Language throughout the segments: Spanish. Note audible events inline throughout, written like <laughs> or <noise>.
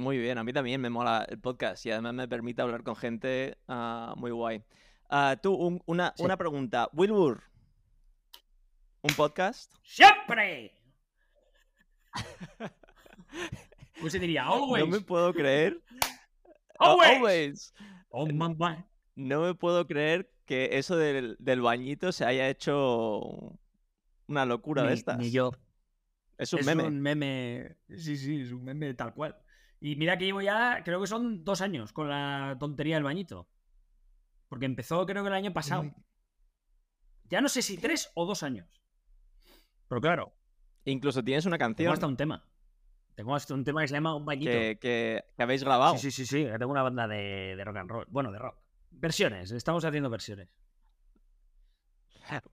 Muy bien, a mí también me mola el podcast y además me permite hablar con gente ah, muy guay. Ah, tú, un- una, Sí. una pregunta. Wilbur, ¿un podcast? ¡Siempre! <laughs> Pues se diría, always. No me puedo creer. <laughs> Always. Always. Oh, mamá. No me puedo creer que eso del, del bañito se haya hecho una locura de estas. Ni yo. Es un es meme. un meme. Sí, sí, es un meme tal cual. Y mira que llevo ya, creo que son dos años con la tontería del bañito. Porque empezó, creo que el año pasado. Ya no sé si tres o dos años. Pero claro, Incluso tienes una tengo canción hasta un tema. Tengo hasta un tema que se llama Un bañito. que, que- que habéis grabado. Sí, sí, sí, sí. Tengo una banda de, de rock and roll. Bueno, de rock. Versiones, estamos haciendo versiones.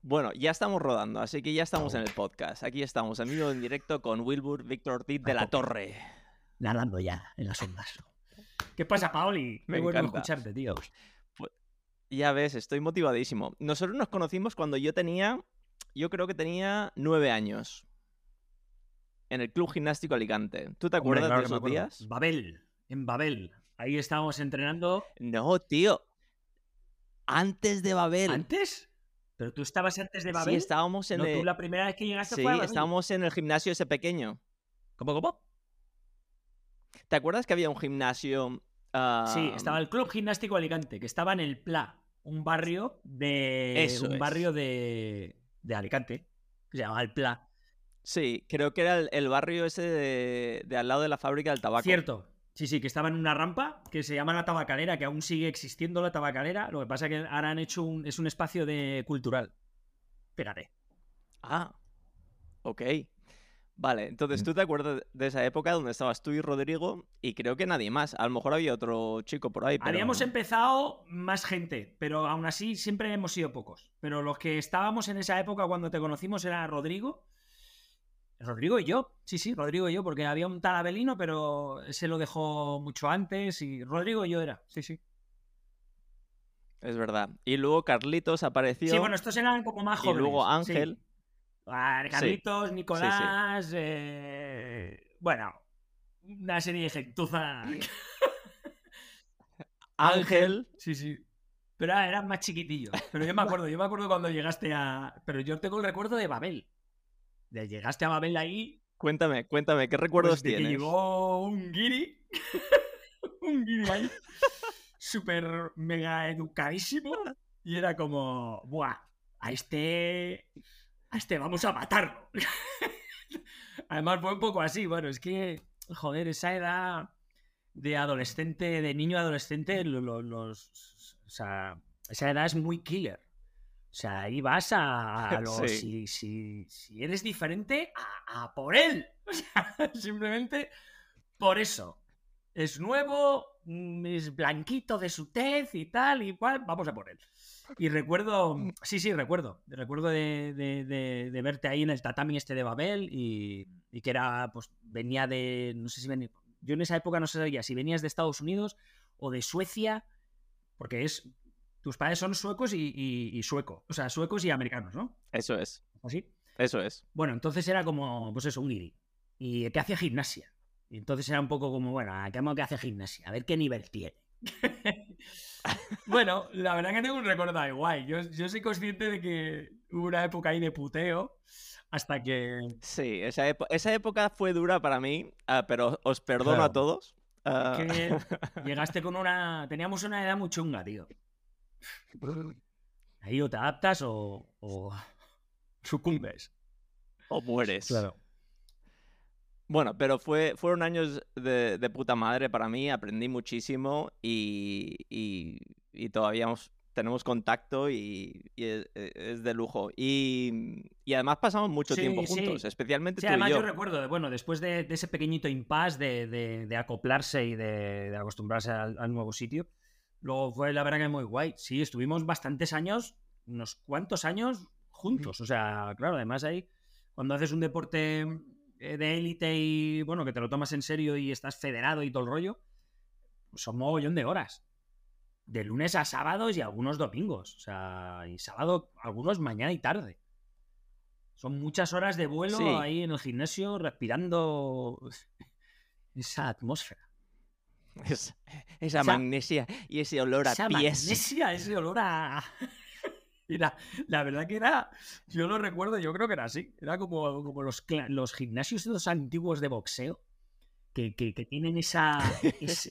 Bueno, ya estamos rodando, así que ya estamos en el podcast. Aquí estamos, en vivo en directo con Wilbur Víctor Ortiz de la. Torre. Nadando ya en las ondas. ¿Qué pasa, Paoli? Me Qué bueno encanta. escucharte, tío. Ya ves, estoy motivadísimo. Nosotros nos conocimos cuando yo tenía, yo creo que tenía nueve años. En el Club Gimnástico Alicante. ¿Tú te Hombre, acuerdas claro de esos días? Babel, en Babel. Ahí estábamos entrenando. No, tío. Antes de Babel. ¿Antes? ¿Pero tú estabas antes de Babel? Sí, estábamos en no, el... tú la primera vez que llegaste Sí, fue a Babel. estábamos en el gimnasio ese pequeño. ¿Cómo, cómo? ¿Te acuerdas que había un gimnasio? Sí, estaba el Club Gimnástico Alicante, que estaba en el Pla, un barrio de. Eso un es. barrio de. de Alicante. Que se llamaba el Pla. Sí, creo que era el, el barrio ese de, de al lado de la fábrica del tabaco. Cierto. Sí, sí, que estaba en una rampa que se llama la tabacalera, que aún sigue existiendo la tabacalera. Lo que pasa es que ahora han hecho un. es un espacio de cultural. Fíjate. Ah, ok. Vale, entonces Mm. tú te acuerdas de esa época donde estabas tú y Rodrigo y creo que nadie más. A lo mejor había otro chico por ahí, pero... Habíamos empezado más gente, pero aún así siempre hemos sido pocos. Pero los que estábamos en esa época cuando te conocimos era Rodrigo. Rodrigo y yo, sí, sí, Rodrigo y yo, porque había un tal Abelino, pero ese lo dejó mucho antes y Rodrigo y yo era, sí, sí. Es verdad. Y luego Carlitos apareció. Sí, bueno, estos eran como más y jóvenes. luego sí. Ángel. Carlitos, Nicolás, eh, bueno, una serie de gentuza. <laughs> Ángel. Sí, sí. Pero era- eran más chiquitillos. Pero yo me acuerdo, yo me acuerdo cuando llegaste a. Pero yo tengo el recuerdo de Babel. De llegaste a Babel ahí. Cuéntame, cuéntame, ¿qué recuerdos pues, de que tienes? llegó un guiri. <laughs> un guiri ahí. Súper mega educadísimo. Y era como. Buah, a este. A este vamos a matarlo. <laughs> Además fue un poco así. Bueno, es que. Joder, esa edad de adolescente, de niño adolescente, lo- lo- los, o sea, esa edad es muy killer. O sea, ahí vas a, a <laughs> los, Sí. si, si, si eres diferente, a, a por él. <laughs> O sea, simplemente por eso. Es nuevo, es blanquito de su tez y tal, y cual, vamos a por él. Y recuerdo, sí, sí, recuerdo. Recuerdo de, de- de- de verte ahí en el tatami este de Babel y, y que era, pues, venía de, no sé si venía, yo en esa época no sabía si venías de Estados Unidos o de Suecia, porque es, tus padres son suecos y, y, y sueco, o sea, suecos y americanos, ¿no? Eso es, ¿Así? eso es. Bueno, entonces era como, pues eso, un guiri. Y que hacía gimnasia. Y entonces era un poco como, bueno, ¿qué que hace gimnasia? A ver qué nivel tiene. <laughs> bueno, la verdad que tengo un recuerdo ahí guay. Yo, yo soy consciente de que hubo una época ahí de puteo hasta que... Sí, esa, esa época fue dura para mí, ah, pero os perdono Claro. a todos. Ah, que <laughs> llegaste con una... Teníamos una edad muy chunga, tío. Ahí o te adaptas o, o <laughs> sucumbes. o mueres. Bueno, pero fue, fueron años de, de puta madre para mí, aprendí muchísimo y, y- y todavía hemos- tenemos contacto y, y es, es de lujo. Y, y además pasamos mucho Sí, tiempo sí. juntos, especialmente Sí, tú además y yo yo. recuerdo, bueno, después de, de ese pequeñito impasse de, de- de acoplarse y de, acostumbrarse al, al nuevo sitio, luego fue la verdad que muy guay. Sí, estuvimos bastantes años, unos cuantos años juntos. O sea, claro, además ahí, cuando haces un deporte de élite y, bueno, que te lo tomas en serio y estás federado y todo el rollo, pues son mogollón de horas. De lunes a sábados y algunos domingos. O sea, y sábado, algunos mañana y tarde. Son muchas horas de vuelo Sí. ahí en el gimnasio respirando <laughs> esa atmósfera. esa magnesia y ese olor a esa pies. Magnesia, ese olor a. <laughs> Mira, la verdad que era, yo lo recuerdo, yo creo que era así. Era como, como los, los gimnasios los antiguos de boxeo, que, que, tienen esa, <laughs> ese,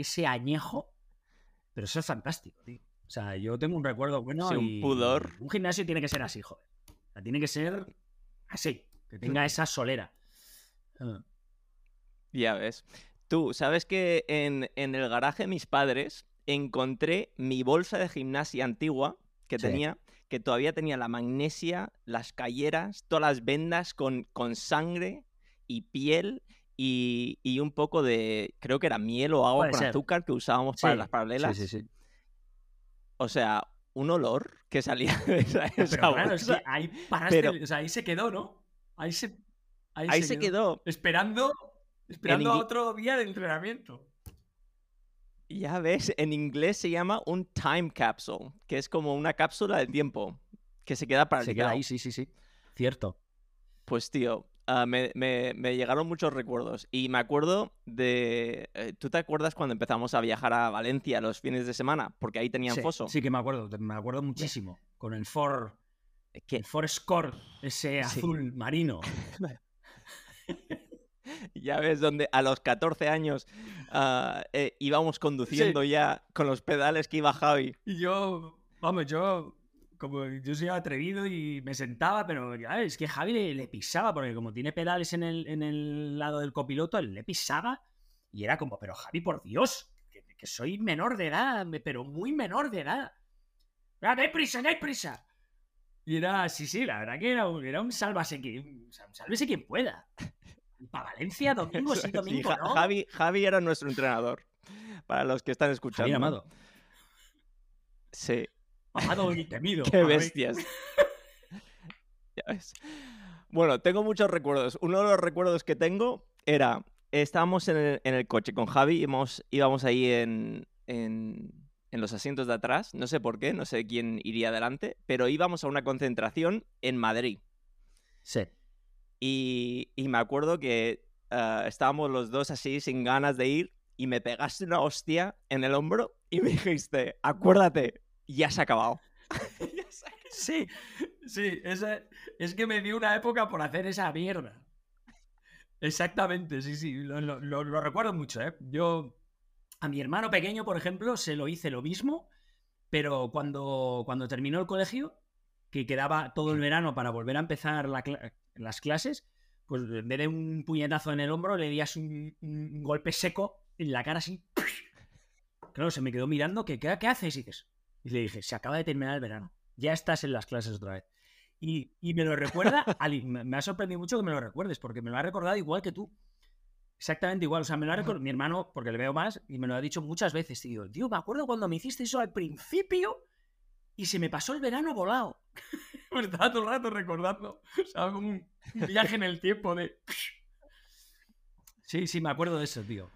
ese, añejo. Pero eso es fantástico, tío. O sea, yo tengo un recuerdo bueno. un pudor. Un gimnasio tiene que ser así, joder. O sea, tiene que ser así, que tenga esa solera. Ah. Ya ves. Tú, ¿sabes que en, en, el garaje de mis padres encontré mi bolsa de gimnasia antigua que tenía, que todavía tenía la magnesia, las calleras, todas las vendas con, con sangre y piel y, y, un poco de, creo que era miel o agua con azúcar que usábamos para las paralelas. Sí, sí, sí. O sea, un olor que salía <laughs> de esa, Claro, es que ahí paraste, o sea, ahí se quedó, ¿no? Ahí se, ahí, se, quedó. Esperando, esperando a otro día de entrenamiento. Ya ves, en inglés se llama un time capsule, que es como una cápsula del tiempo que se queda para Se queda ahí, sí, sí, sí. Cierto. Pues tío, ah, me, llegaron muchos recuerdos. Y me acuerdo de. Eh, ¿Tú te acuerdas cuando empezamos a viajar a Valencia los fines de semana? Porque ahí tenían foso. Sí, que me acuerdo, me acuerdo muchísimo. Con el Ford. El Ford Score, ese azul marino. <laughs> <laughs> <laughs> ya ves, donde a los 14 años ah, eh, íbamos conduciendo ya con los pedales que iba Javi. Y yo, vamos, yo, como yo soy atrevido y me sentaba, pero ya es que Javi le, pisaba, porque como tiene pedales en el, en el lado del copiloto, él le pisaba y era como, pero Javi, por Dios, que, soy menor de edad, pero muy menor de edad. ¡No hay prisa, no hay prisa! Y era, sí, sí, la verdad que era un, era un sálvase quien, sálvese quien pueda. Para Valencia, <laughs> domingo sí, domingo, Javi, Javi era nuestro entrenador. Para los que están escuchando. Javi Amado. Sí. Amado y <laughs> temido. Qué bestias. <laughs> ya ves. Bueno, tengo muchos recuerdos. Uno de los recuerdos que tengo era, estábamos en el, coche con Javi, íbamos, íbamos ahí en, en, en, los asientos de atrás, no sé por qué, no sé quién iría adelante, pero íbamos a una concentración en Madrid. Sí. Y, me acuerdo que ah, estábamos los dos así sin ganas de ir y me pegaste una hostia en el hombro y me dijiste, acuérdate, ya se ha acabado. <laughs> sí, sí, es que me dio una época por hacer esa mierda. Exactamente, sí, sí, lo, recuerdo mucho, ¿eh? Yo, a mi hermano pequeño, por ejemplo, se lo hice lo mismo, pero cuando, cuando terminó el colegio, que quedaba todo el verano para volver a empezar la, las clases, pues en vez de un puñetazo en el hombro, le días un, golpe seco en la cara así. Claro, se me quedó mirando, que, ¿qué, haces? Y dices, y le dije, se acaba de terminar el verano, ya estás en las clases otra vez. Y, me lo recuerda, <laughs> Ali, me, ha sorprendido mucho que me lo recuerdes, porque me lo ha recordado igual que tú. Exactamente igual, o sea, me lo ha recordado mi hermano, porque le veo más, y me lo ha dicho muchas veces, tío. Tío, me acuerdo cuando me hiciste eso al principio y se me pasó el verano volado. <laughs> me estaba todo el rato recordando. O sea, como un viaje en el tiempo de. Sí, sí, me acuerdo de eso, tío.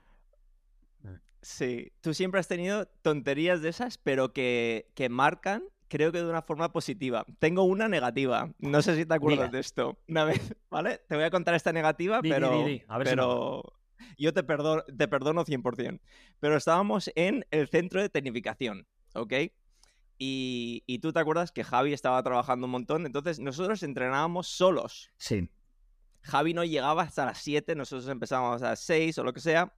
Sí, tú siempre has tenido tonterías de esas, pero que, que marcan, creo que de una forma positiva. Tengo una negativa. No sé si te acuerdas de esto. Una vez, <laughs> ¿vale? Te voy a contar esta negativa, pero. a ver pero... Yo te perdono, te perdono 100%. Pero estábamos en el centro de tecnificación, ¿ok? Y, tú te acuerdas que Javi estaba trabajando un montón, entonces nosotros entrenábamos solos. Sí. Javi no llegaba hasta las 7, nosotros empezábamos a las 6 o lo que sea.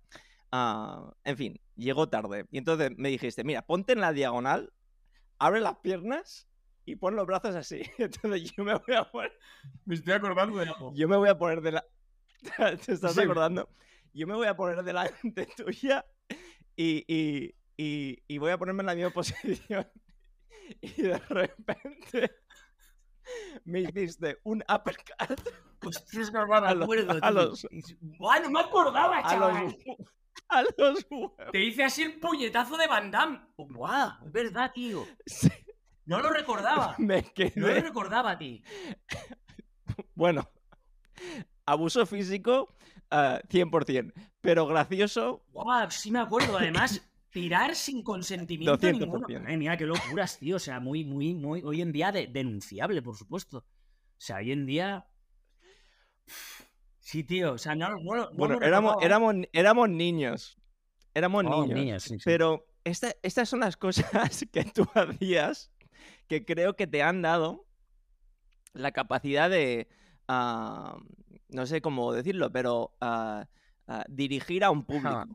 Ah, en fin, llegó tarde. Y entonces me dijiste, mira, ponte en la diagonal, abre las piernas y pon los brazos así. <laughs> Entonces yo me voy a poner... Me estoy acordando de algo. Yo me voy a poner de la... <laughs> ¿Te estás acordando? Yo me voy a poner delante <laughs> tuya y, y, y, y voy a ponerme en la misma posición. <laughs> y de repente <laughs> me hiciste un uppercut. Pues es normal, me <laughs> acuerdo. A los, no me acordaba, chaval. A los, Te hice así el puñetazo de Van Damme. ¡Guau! Es verdad, tío. No lo recordaba. Me quedé... No lo recordaba, tío. Bueno, abuso físico, 100%. Eh, pero gracioso. ¡Guau! Sí me acuerdo. Además, tirar sin consentimiento 200%. ninguno. mira, qué locuras, tío. O sea, muy, muy, muy. Hoy en día denunciable, por supuesto. O sea, hoy en día. Sí, tío. O sea, no. bueno, éramos, éramos, éramos niños. éramos oh, niños. Pero estas son las cosas <laughs> que tú hacías que creo que te han dado la capacidad de, ah, no sé cómo decirlo, pero ah, ah, dirigir a un público.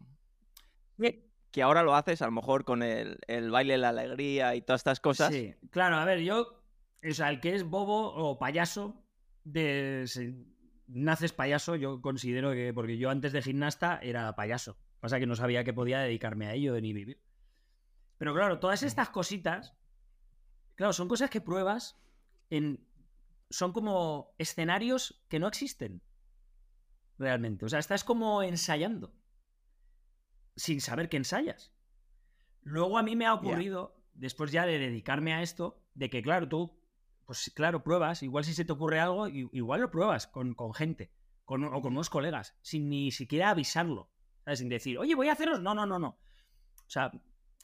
Que ahora lo haces a lo mejor con el, el baile, la alegría y todas estas cosas. Sí, claro, a ver, yo, o sea, el que es bobo o payaso, de, naces payaso, yo considero que, porque yo antes de gimnasta era payaso. Pasa que no sabía que podía dedicarme a ello ni vivir. Pero claro, todas estas cositas, claro, son cosas que pruebas en... Son como escenarios que no existen. Realmente. O sea, estás como ensayando. Sin saber que ensayas. Luego a mí me ha ocurrido, después ya de dedicarme a esto, de que, claro, tú pues claro, pruebas, igual si se te ocurre algo, igual lo pruebas con, gente con, o con unos colegas, sin ni siquiera avisarlo, sin decir, oye, voy a hacerlo. No, no, no, no. O sea,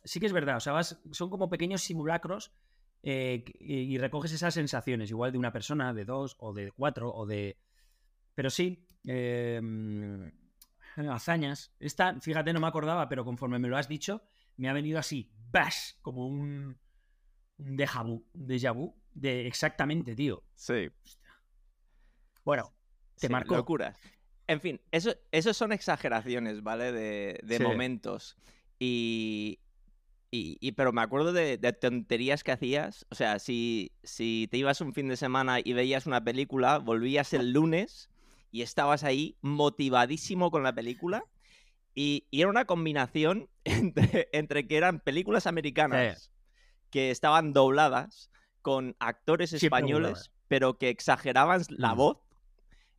sí que es verdad, o sea, son como pequeños simulacros eh, y, recoges esas sensaciones, igual de una persona, de dos, o de cuatro, o de... Pero sí, em, <laughs> hazañas. Esta, fíjate, no me acordaba, pero conforme me lo has dicho, me ha venido así, bash, como un, un déjà vu, déjà vu de exactamente, tío. Sí. Bueno, te marcó. Locura. En fin, eso, eso son exageraciones, ¿vale? De, momentos. Y, y, pero me acuerdo de, tonterías que hacías. O sea, si, si te ibas un fin de semana y veías una película, volvías el lunes y estabas ahí motivadísimo con la película. Y, era una combinación <laughs> entre, entre, que eran películas americanas que estaban dobladas con actores españoles, pero que exageraban la mm. voz.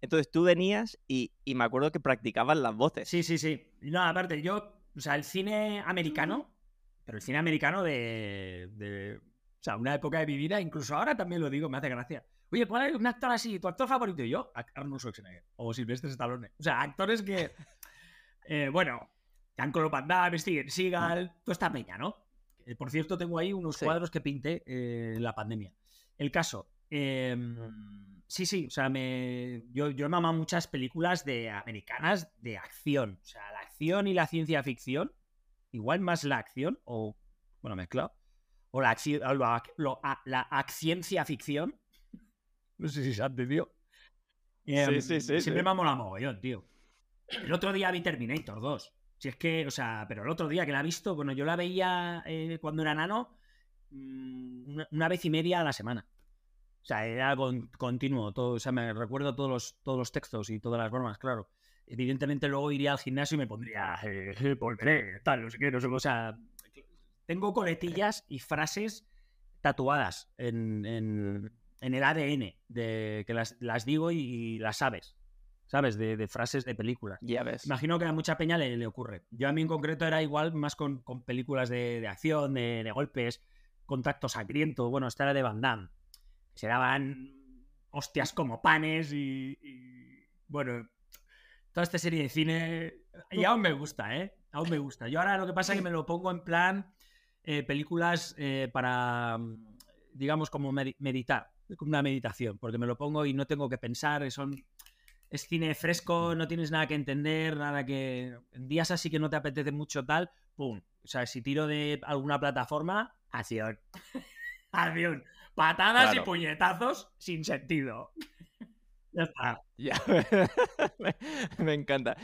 Entonces tú venías y, me acuerdo que practicaban las voces. Sí, sí, sí. No, aparte, yo, o sea, el cine americano, pero el cine americano de, de, o sea, una época de mi vida, incluso ahora también lo digo, me hace gracia. Oye, ¿cuál es un actor así? ¿Tu actor favorito? Y yo, Arnold Schwarzenegger o Silvestre Stallone. O sea, actores que, <laughs> eh, bueno, Van Damme, Steven Seagal, toda esta peña, ¿no? Eh, por cierto, tengo ahí unos cuadros que pinté eh, en la pandemia. El caso. Em, sí, sí, o sea, me, yo, yo he mamado muchas películas de americanas de acción. O sea, la acción y la ciencia ficción. Igual más la acción, o. Bueno, mezclado. O la, la, ciencia ficción. No sé si se ha entendido. sí, sí, sí. Siempre me ha molado mogollón, tío. El otro día vi Terminator 2. Si es que, o sea, pero el otro día que la he visto, bueno, yo la veía eh, cuando era nano mm, una, vez y media a la semana. O sea, era continuo, todo, o sea, me recuerdo todos los, todos los textos y todas las bromas, claro. Evidentemente luego iría al gimnasio y me pondría, eh, eh, volveré, tal, no sé qué, no sé O sea, tengo coletillas y frases tatuadas en, en, el ADN, de, que las, las digo y las sabes. ¿sabes? De, frases de películas. Ya ves. Imagino que a mucha peña le, ocurre. Yo a mí en concreto era igual más con, películas de, acción, de, golpes, contacto sangriento. Bueno, esta era de Van Damme. Se daban hostias como panes y, bueno, toda esta serie de cine y aún me gusta, ¿eh? Aún me gusta. Yo ahora lo que pasa es que me lo pongo en plan eh, películas eh, para, digamos, como meditar, como una meditación, porque me lo pongo y no tengo que pensar, son es cine fresco, no tienes nada que entender, nada que. En días así que no te apetece mucho tal, ¡pum! O sea, si tiro de alguna plataforma, acción. <laughs> acción. Patadas y puñetazos sin sentido. ya está. <laughs> Ya. <laughs> me, encanta.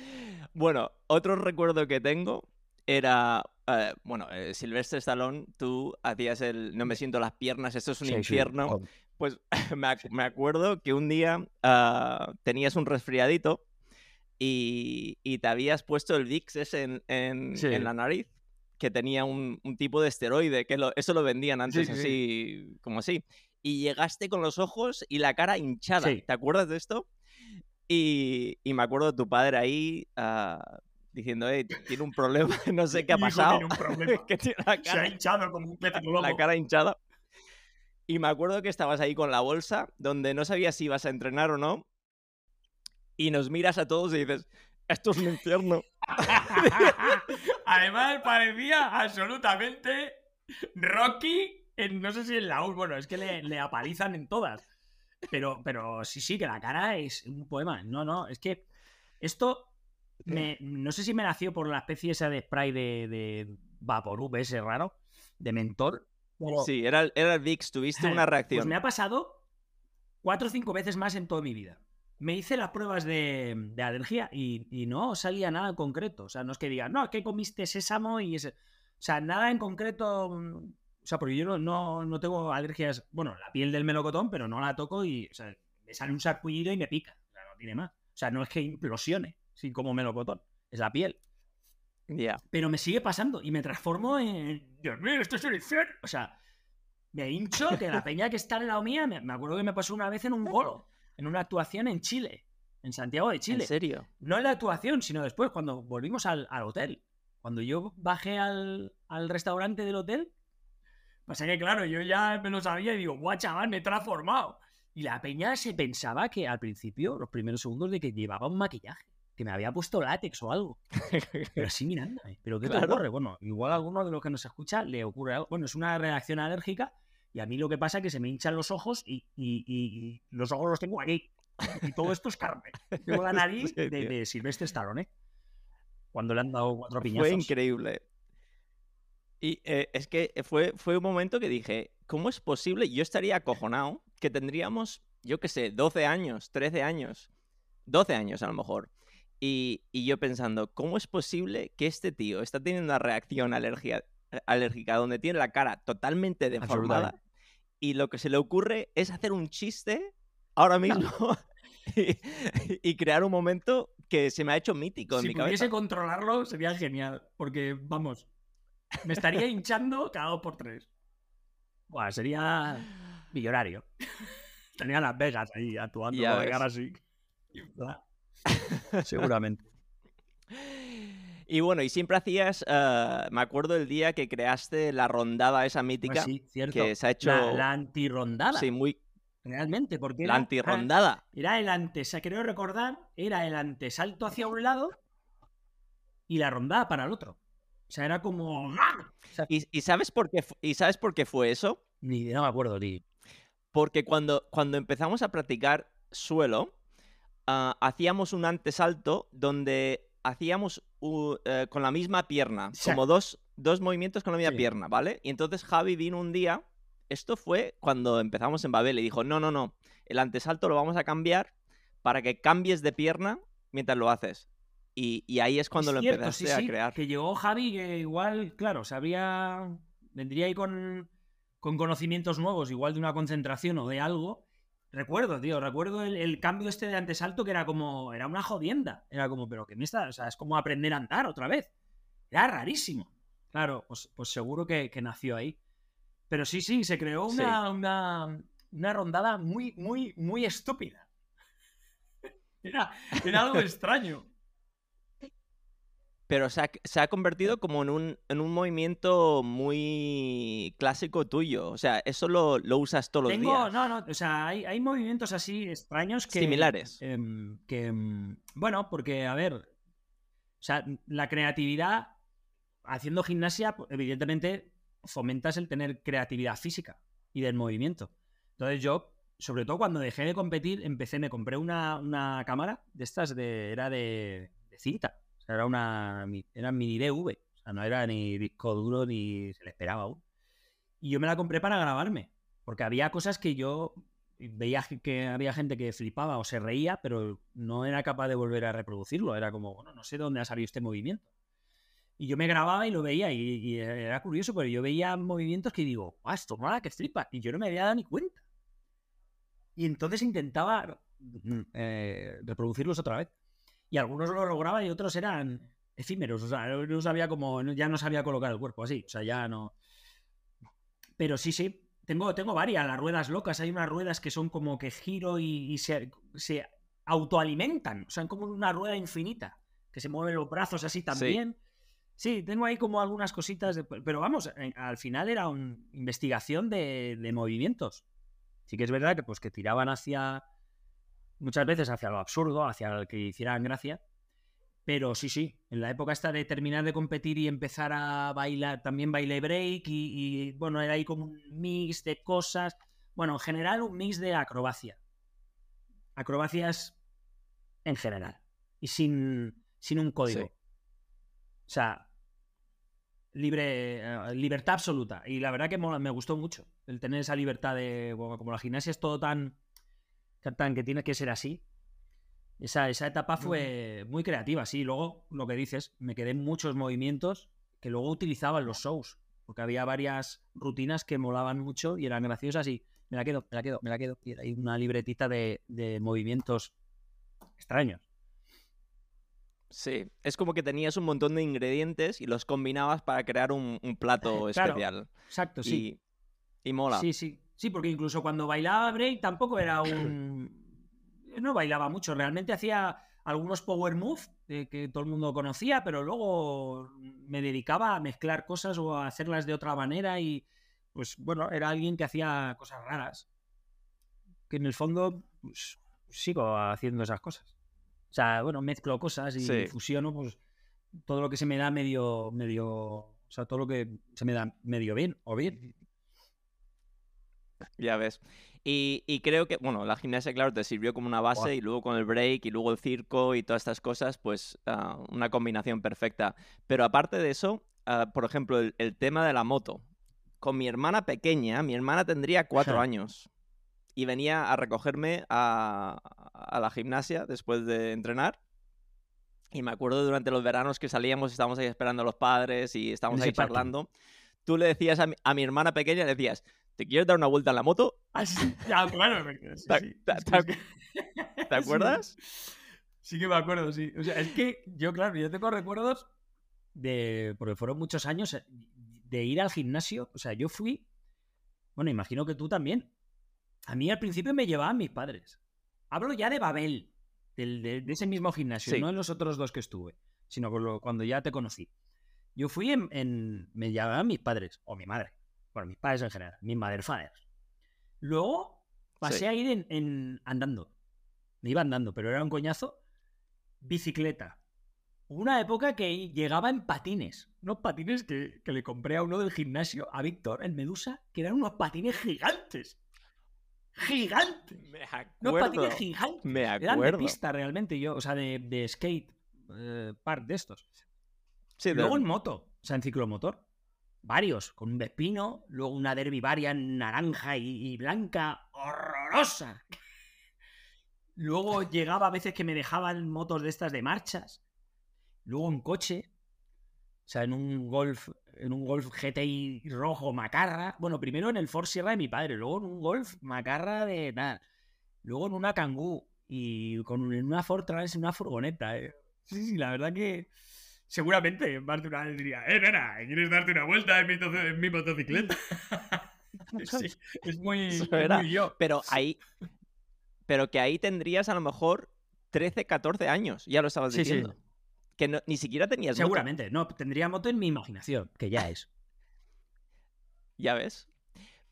Bueno, otro recuerdo que tengo era. Eh, bueno, eh, Silvestre Stallone, tú hacías el No me siento las piernas, esto es un infierno. Pues <laughs> me, acuerdo que un día ah, tenías un resfriadito y, te habías puesto el VIX en, en, la nariz, que tenía un, tipo de esteroide, que eso lo vendían antes así, como así. Y llegaste con los ojos y la cara hinchada. ¿Te acuerdas de esto? Y, me acuerdo de tu padre ahí uh, diciendo, eh, tiene un problema, <laughs> no sé qué ha pasado. <laughs> Tiene un problema. la cara, Se ha hinchado como un La cara hinchada. Y me acuerdo que estabas ahí con la bolsa, donde no sabías si ibas a entrenar o no. Y nos miras a todos y dices, esto es un infierno. <laughs> Además, parecía absolutamente Rocky, en, no sé si en la U, bueno, es que le, apalizan en todas. Pero, pero sí, sí, que la cara es un poema. No, no, es que esto no sé si me nació por la especie esa de spray de, de Vaporub ese raro, de mentor. Sí, era, era el VIX, tuviste una <laughs> reacción. Pues me ha pasado cuatro o cinco veces más en toda mi vida. Me hice las pruebas de, alergia y, no salía nada en concreto. O sea, no es que diga, no, es que comiste sésamo y ese. O sea, nada en concreto. Mm, o sea, porque yo no, no, tengo alergias. Bueno, la piel del melocotón, pero no la toco y. O sea, me sale un sarpullido y me pica. O sea, no tiene más. O sea, no es que implosione, sí, como melocotón. Es la piel. Ya. Pero me sigue pasando y me transformo en. Dios mío, esto es un infierno. O sea, me hincho que la peña que está en la mía. Me, acuerdo que me pasó una vez en un golo, en una actuación en Chile, en Santiago de Chile. ¿En serio? No en la actuación, sino después, cuando volvimos al, hotel. Cuando yo bajé al, al restaurante del hotel, pasa que, claro, yo ya me lo sabía y digo, guau, chaval, me he transformado. Y la peña se pensaba que al principio, los primeros segundos, de que llevaba un maquillaje que me había puesto látex o algo. Pero así mirándome. ¿Pero qué te ocurre? Bueno, igual a alguno de los que nos escucha le ocurre algo. Bueno, es una reacción alérgica y a mí lo que pasa es que se me hinchan los ojos y, los ojos los tengo aquí. Y todo esto es carne. Tengo la <laughs> nariz de, de, Silvestre Stallone. ¿eh? Cuando le han dado cuatro piñazos. Fue increíble. Y eh, es que fue, fue un momento que dije, ¿cómo es posible? Yo estaría acojonado que tendríamos, yo qué sé, 12 años, 13 años, 12 años a lo mejor. Y, yo pensando, ¿cómo es posible que este tío está teniendo una reacción alérgica, alérgica donde tiene la cara totalmente deformada y lo que se le ocurre es hacer un chiste ahora mismo <laughs> y, crear un momento que se me ha hecho mítico en mi cabeza. Si pudiese controlarlo sería genial, porque vamos, me estaría hinchando cada dos por tres. Buah, sería millonario. <laughs> Tenía Las Vegas ahí actuando de cara así. <laughs> Seguramente. <laughs> Y bueno, y siempre hacías, eh, me acuerdo el día que creaste la rondada esa pues mítica. sí, cierto. Que se ha hecho... La, la antirrondada. Sí, muy... Realmente, porque La era, antirrondada. Era el antes, creo recordar, era el antesalto hacia un lado y la rondada para el otro. O sea, era como... ¿Y, sabes por qué, ¿Y sabes por qué fue eso? Ni no me acuerdo, tío. Porque cuando, cuando empezamos a practicar suelo, ah, hacíamos un antesalto donde hacíamos eh, con la misma pierna, como dos, dos, movimientos con la misma pierna, ¿vale? Y entonces Javi vino un día, esto fue cuando empezamos en Babel, y dijo, no, no, no, el antesalto lo vamos a cambiar para que cambies de pierna mientras lo haces. Y, ahí es cuando lo empezaste a crear. Que llegó Javi, que igual, claro, sabría. Vendría ahí con, con conocimientos nuevos, igual de una concentración o de algo. Recuerdo, tío, recuerdo el, cambio este de antesalto que era como. Era una jodienda. Era como, pero que me está. O sea, es como aprender a andar otra vez. Era rarísimo. Claro, pues, pues seguro que, nació ahí. Pero sí, sí, se creó una, una, una rondada muy, muy, muy estúpida. <laughs> Era, era algo extraño. Pero se ha, convertido como en un, en un, movimiento muy clásico tuyo. O sea, eso lo, usas todos los días. No, no, o sea, hay, movimientos así extraños que... Similares. Em, que, em, bueno, porque, a ver, o sea, la creatividad, haciendo gimnasia, pues, evidentemente, fomentas el tener creatividad física y del movimiento. Entonces yo, sobre todo cuando dejé de competir, empecé, me compré una, una cámara de estas, de, era de, de cinta era una era mini DV, o sea, no era ni disco duro ni se le esperaba aún. Y yo me la compré para grabarme, porque había cosas que yo veía que había gente que flipaba o se reía, pero no era capaz de volver a reproducirlo. Era como, bueno, no sé dónde ha salido este movimiento. Y yo me grababa y lo veía, y, era curioso, pero yo veía movimientos que digo, ah, esto la que flipa, y yo no me había dado ni cuenta. Y entonces intentaba mm, eh, reproducirlos otra vez. Y algunos lo lograba y otros eran efímeros. O sea, no sabía cómo, ya no sabía colocar el cuerpo así. O sea, ya no. Pero sí, sí. Tengo, tengo varias, las ruedas locas. Hay unas ruedas que son como que giro y, se, se, autoalimentan. O sea, como una rueda infinita. Que se mueven los brazos así también. Sí, tengo ahí como algunas cositas. pero vamos, al final era una investigación de, de movimientos. Sí que es verdad que pues que tiraban hacia muchas veces hacia lo absurdo, hacia el que hicieran gracia. Pero sí, sí, en la época esta de terminar de competir y empezar a bailar, también bailé break y, bueno, era ahí como un mix de cosas. Bueno, en general un mix de acrobacia. Acrobacias en general. Y sin, sin un código. O sea, libre, eh, libertad absoluta. Y la verdad que me gustó mucho el tener esa libertad de, como la gimnasia es todo tan, que tiene que ser así. Esa, esa etapa fue muy creativa, sí. Luego, lo que dices, me quedé en muchos movimientos que luego utilizaba en los shows, porque había varias rutinas que molaban mucho y eran graciosas y me la quedo, me la quedo, me la quedo. Y hay una libretita de, de movimientos extraños. Sí, es como que tenías un montón de ingredientes y los combinabas para crear un, plato <laughs> especial. Exacto, sí. Y, mola. Sí, sí. Sí, porque incluso cuando bailaba break tampoco era un. <clears throat> No bailaba mucho, realmente hacía algunos power moves que todo el mundo conocía, pero luego me dedicaba a mezclar cosas o a hacerlas de otra manera y pues bueno, era alguien que hacía cosas raras. Que en el fondo pues, sigo haciendo esas cosas. O sea, bueno, mezclo cosas y fusiono, pues todo lo que se me da medio, medio, o sea, todo lo que se me da medio bien o bien. Ya ves. Y, creo que, bueno, la gimnasia, claro, te sirvió como una base y luego con el break y luego el circo y todas estas cosas, pues ah, una combinación perfecta. Pero aparte de eso, ah, por ejemplo, el, el, tema de la moto. Con mi hermana pequeña, mi hermana tendría cuatro años y venía a recogerme a, la gimnasia después de entrenar. Y me acuerdo durante los veranos que salíamos, estábamos ahí esperando a los padres y estábamos ahí charlando. Tú le decías a mi, hermana pequeña, le decías, ¿te quieres dar una vuelta en la moto? Ah, ya, claro. ¿Te, acuerdas? Sí, que me acuerdo, sí. O sea, es que yo, claro, yo tengo recuerdos de, porque fueron muchos años eh, de ir al gimnasio. O sea, yo fui, bueno, imagino que tú también. A mí al principio me llevaban mis padres. Hablo ya de Babel, de, ese mismo gimnasio, no en los otros dos que estuve, sino cuando ya te conocí. Yo fui en, Me llevaban mis padres, o mi madre. Bueno, mis padres en general, mis mother fathers. Luego pasé a ir en, andando. Me iba andando, pero era un coñazo. Bicicleta. Una época que llegaba en patines. Unos patines que, que le compré a uno del gimnasio, a Víctor, en Medusa, que eran unos patines gigantes gigante. Me acuerdo. No gigantes. Me acuerdo. Eran de pista realmente yo, o sea, de, skate eh, park de estos. Sí, Luego en moto, o sea, en ciclomotor. Varios, con un Vespino, luego una Derby Varian naranja y, blanca, horrorosa. Luego llegaba a veces que me dejaban motos de estas de marchas. Luego en coche, o sea, en un Golf, en un Golf GTI rojo macarra. Bueno, primero en el Ford Sierra de mi padre, luego en un Golf macarra de nada. Luego en una Kangoo y con una Ford Trans en una furgoneta. Eh. Sí, sí, la verdad que seguramente más de una vez diría, eh, nena, ¿quieres darte una vuelta en mi, motocicleta? <laughs> sí, es muy, yo. Pero ahí, pero que ahí tendrías a lo mejor 13, 14 años, ya lo estabas diciendo. Sí, que ni siquiera tenías Seguramente, no, tendría moto en mi imaginación, que ya es. <laughs> ya ves.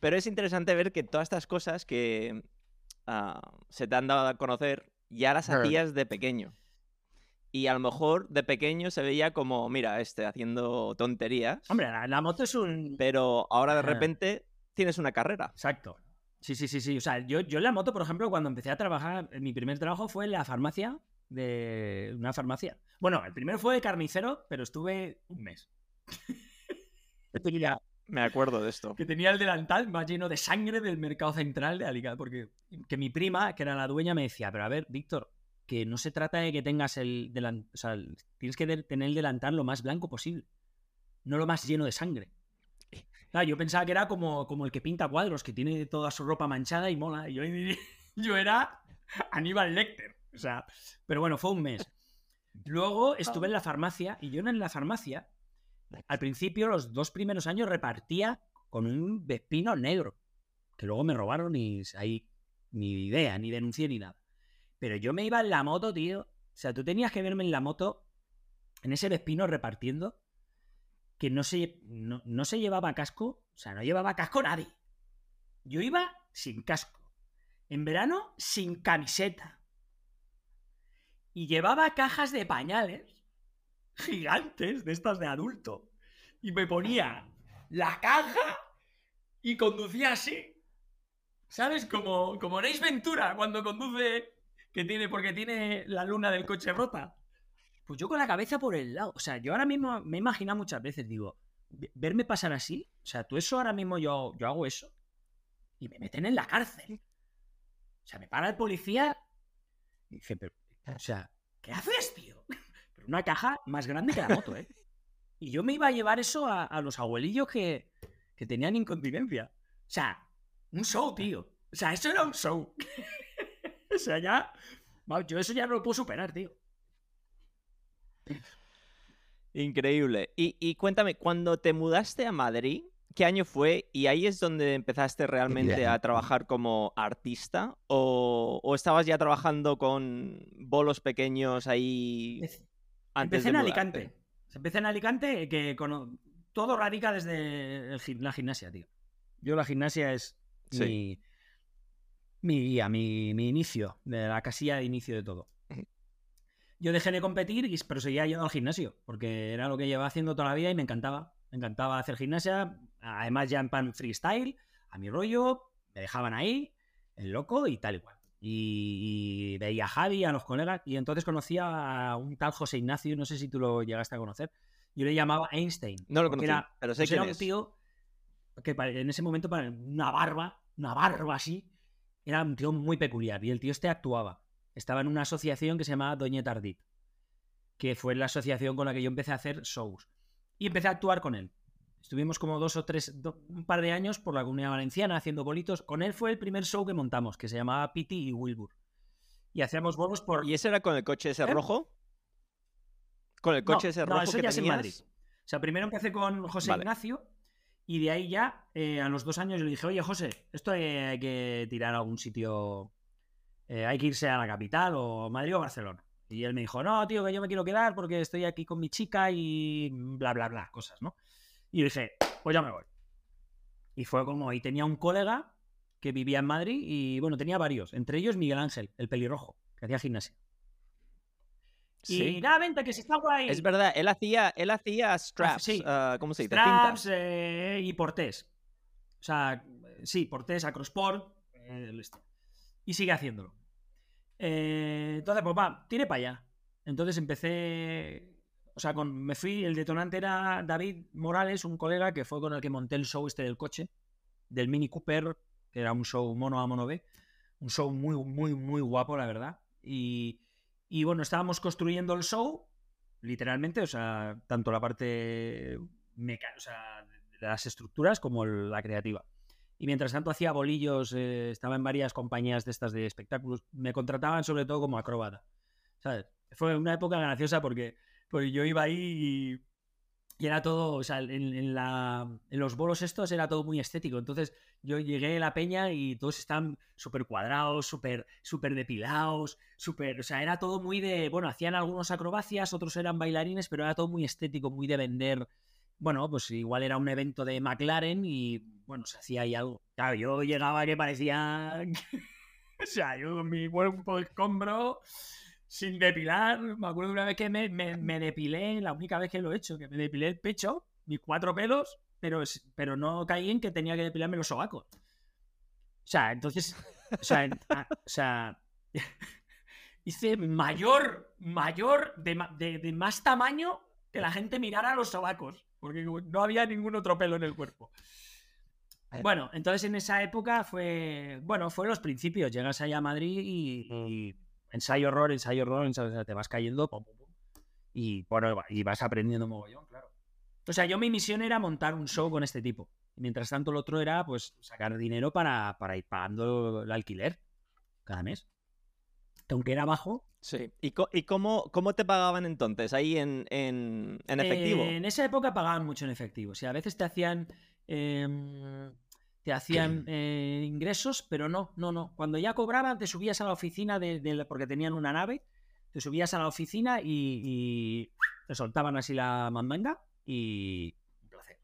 Pero es interesante ver que todas estas cosas que ah, se te han dado a conocer ya las hacías de pequeño. Y a lo mejor de pequeño se veía como, mira, este haciendo tonterías. Hombre, la, moto es un. Pero ahora de repente tienes una carrera. Exacto. Sí, sí, sí, sí. O sea, yo, yo en la moto, por ejemplo, cuando empecé a trabajar, mi primer trabajo fue en la farmacia de una farmacia. Bueno, el primero fue de carnicero, pero estuve un mes. <laughs> tenía, Me acuerdo de esto. Que tenía el delantal más lleno de sangre del mercado central de Alicante. Porque que mi prima, que era la dueña, me decía, pero a ver, Víctor, que no se trata de que tengas el delantal, o sea, tienes que tener el delantal lo más blanco posible, no lo más lleno de sangre. yo pensaba que era como, como el que pinta cuadros, que tiene toda su ropa manchada y mola. Yo, <laughs> yo era Aníbal Lecter. O sea, pero bueno, fue un mes. Luego <laughs> estuve en la farmacia y yo en la farmacia, al principio, los dos primeros años, repartía con un vespino negro, que luego me robaron y ahí ni idea, ni denuncié ni nada. Pero yo me iba en la moto, tío. O sea, tú tenías que verme en la moto, en ese vespino repartiendo, que no se, no, no se llevaba casco, o sea, no llevaba casco nadie. Yo iba sin casco. En verano, sin camiseta y llevaba cajas de pañales gigantes de estas de adulto. Y me ponía la caja y conducía así. ¿Sabes? Como, como Ventura cuando conduce que tiene, porque tiene la luna del coche rota. Pues yo con la cabeza por el lado. O sea, yo ahora mismo me he imaginado muchas veces, digo, verme pasar así. O sea, tú eso ahora mismo yo, yo hago eso. Y me meten en la cárcel. O sea, me para el policía y dice, pero, o sea, ¿qué haces, tío? <laughs> Pero una caja más grande que la moto, ¿eh? Y yo me iba a llevar eso a, los abuelillos que, que tenían incontinencia. O sea, un show, tío. O sea, eso era un show. <laughs> <laughs> o sea, ya. Yo eso ya no lo puedo superar, tío. Increíble. Y, cuéntame, cuando te mudaste a Madrid, ¿qué año fue? ¿Y ahí es donde empezaste realmente a trabajar como artista? ¿O, estabas ya trabajando con bolos pequeños ahí? Empecé en Alicante. Empecé en Alicante, que todo radica desde la gimnasia, tío. Yo la gimnasia es mi, mi guía, mi, inicio, de la casilla de inicio de todo. Yo dejé de competir, pero seguía yendo al gimnasio, porque era lo que llevaba haciendo toda la vida y me encantaba. Me encantaba hacer gimnasia, además ya en pan freestyle, a mi rollo, me dejaban ahí, el loco y tal igual. Y, veía a Javi, a los colegas, y entonces conocía a un tal José Ignacio, no sé si tú lo llegaste a conocer. Yo le llamaba Einstein. No lo conocía, pero sé que era un tío que en ese momento una barba, una barba así, era un tío muy peculiar. Y el tío este actuaba estaba en una asociación que se llamaba Doña Tardit, que fue la asociación con la que yo empecé a hacer shows. Y empecé a actuar con él. Estuvimos como dos o tres, un par de años por la comunidad valenciana haciendo bolitos. Con él fue el primer show que montamos, que se llamaba Pity y Wilbur. Y hacíamos bolos por. ¿Y ese era con el coche ese ¿Eh? rojo? ¿Con el coche ese rojo eso ya en Madrid. O sea, primero empecé con José Ignacio y de ahí ya, eh, a los dos años, yo le dije, oye, José, esto hay que tirar a algún sitio eh, hay que irse a la capital o Madrid o Barcelona. Y él me dijo, no, tío, que yo me quiero quedar porque estoy aquí con mi chica y bla, bla, bla, cosas, ¿no? Y yo dije, pues ya me voy. Y fue como, y tenía un colega que vivía en Madrid y, bueno, tenía varios, entre ellos Miguel Ángel, el pelirrojo, que hacía gimnasia. Y nada, venta, que se está guay. Es verdad, él hacía, él hacía straps, ah, ¿cómo se dice? Straps eh, y portés. O sea, sí, portés, acrosport, eh, y sigue haciéndolo. Eh, entonces, pues va, tire para allá. Entonces empecé. O sea, con, me fui. El detonante era David Morales, un colega que fue con el que monté el show este del coche, del Mini Cooper, que era un show mono A, mono B. Un show muy, muy, muy guapo, la verdad. Y, y bueno, estábamos construyendo el show, literalmente, o sea, tanto la parte mecánica, o sea, de las estructuras como la creativa y mientras tanto hacía bolillos, eh, estaba en varias compañías de estas de espectáculos, me contrataban sobre todo como acróbata. ¿sabes? Fue una época graciosa porque, porque yo iba ahí y, era todo, o sea, en, la, en, los bolos estos era todo muy estético. Entonces yo llegué a la peña y todos están súper cuadrados, súper super depilados, súper, o sea, era todo muy de, bueno, hacían algunos acrobacias, otros eran bailarines, pero era todo muy estético, muy de vender bueno, pues igual era un evento de McLaren y, bueno, se hacía ahí algo. Claro, yo llegaba que parecía... <laughs> o sea, yo con mi cuerpo escombro, sin depilar. Me acuerdo una vez que me, me, depilé, la única vez que lo he hecho, que me depilé el pecho, mis cuatro pelos, pero, pero no caí en que tenía que depilarme los sobacos. O sea, entonces, o sea, o sea <laughs> hice mayor, mayor, de, de, más tamaño que la gente mirara los sobacos porque no había ningún otro pelo en el cuerpo. Bueno, entonces en esa época fue, bueno, fue los principios. Llegas allá a Madrid y, ensayo horror, ensayo horror, ensayo, te vas cayendo y bueno, y vas aprendiendo mogollón, claro. O sea, yo mi misión era montar un show con este tipo. Y mientras tanto, el otro era pues sacar dinero para, para ir pagando el alquiler cada mes. Aunque era bajo, Sí. ¿Y, cómo, cómo, te pagaban entonces? ¿Ahí en, en, efectivo? en esa época pagaban mucho en efectivo. O sea, a veces te hacían. Em, te hacían <clears throat> eh, ingresos, pero no, no, no. Cuando ya cobraban, te subías a la oficina de, porque tenían una nave, te subías a la oficina y, te soltaban así la mandanga y un placer.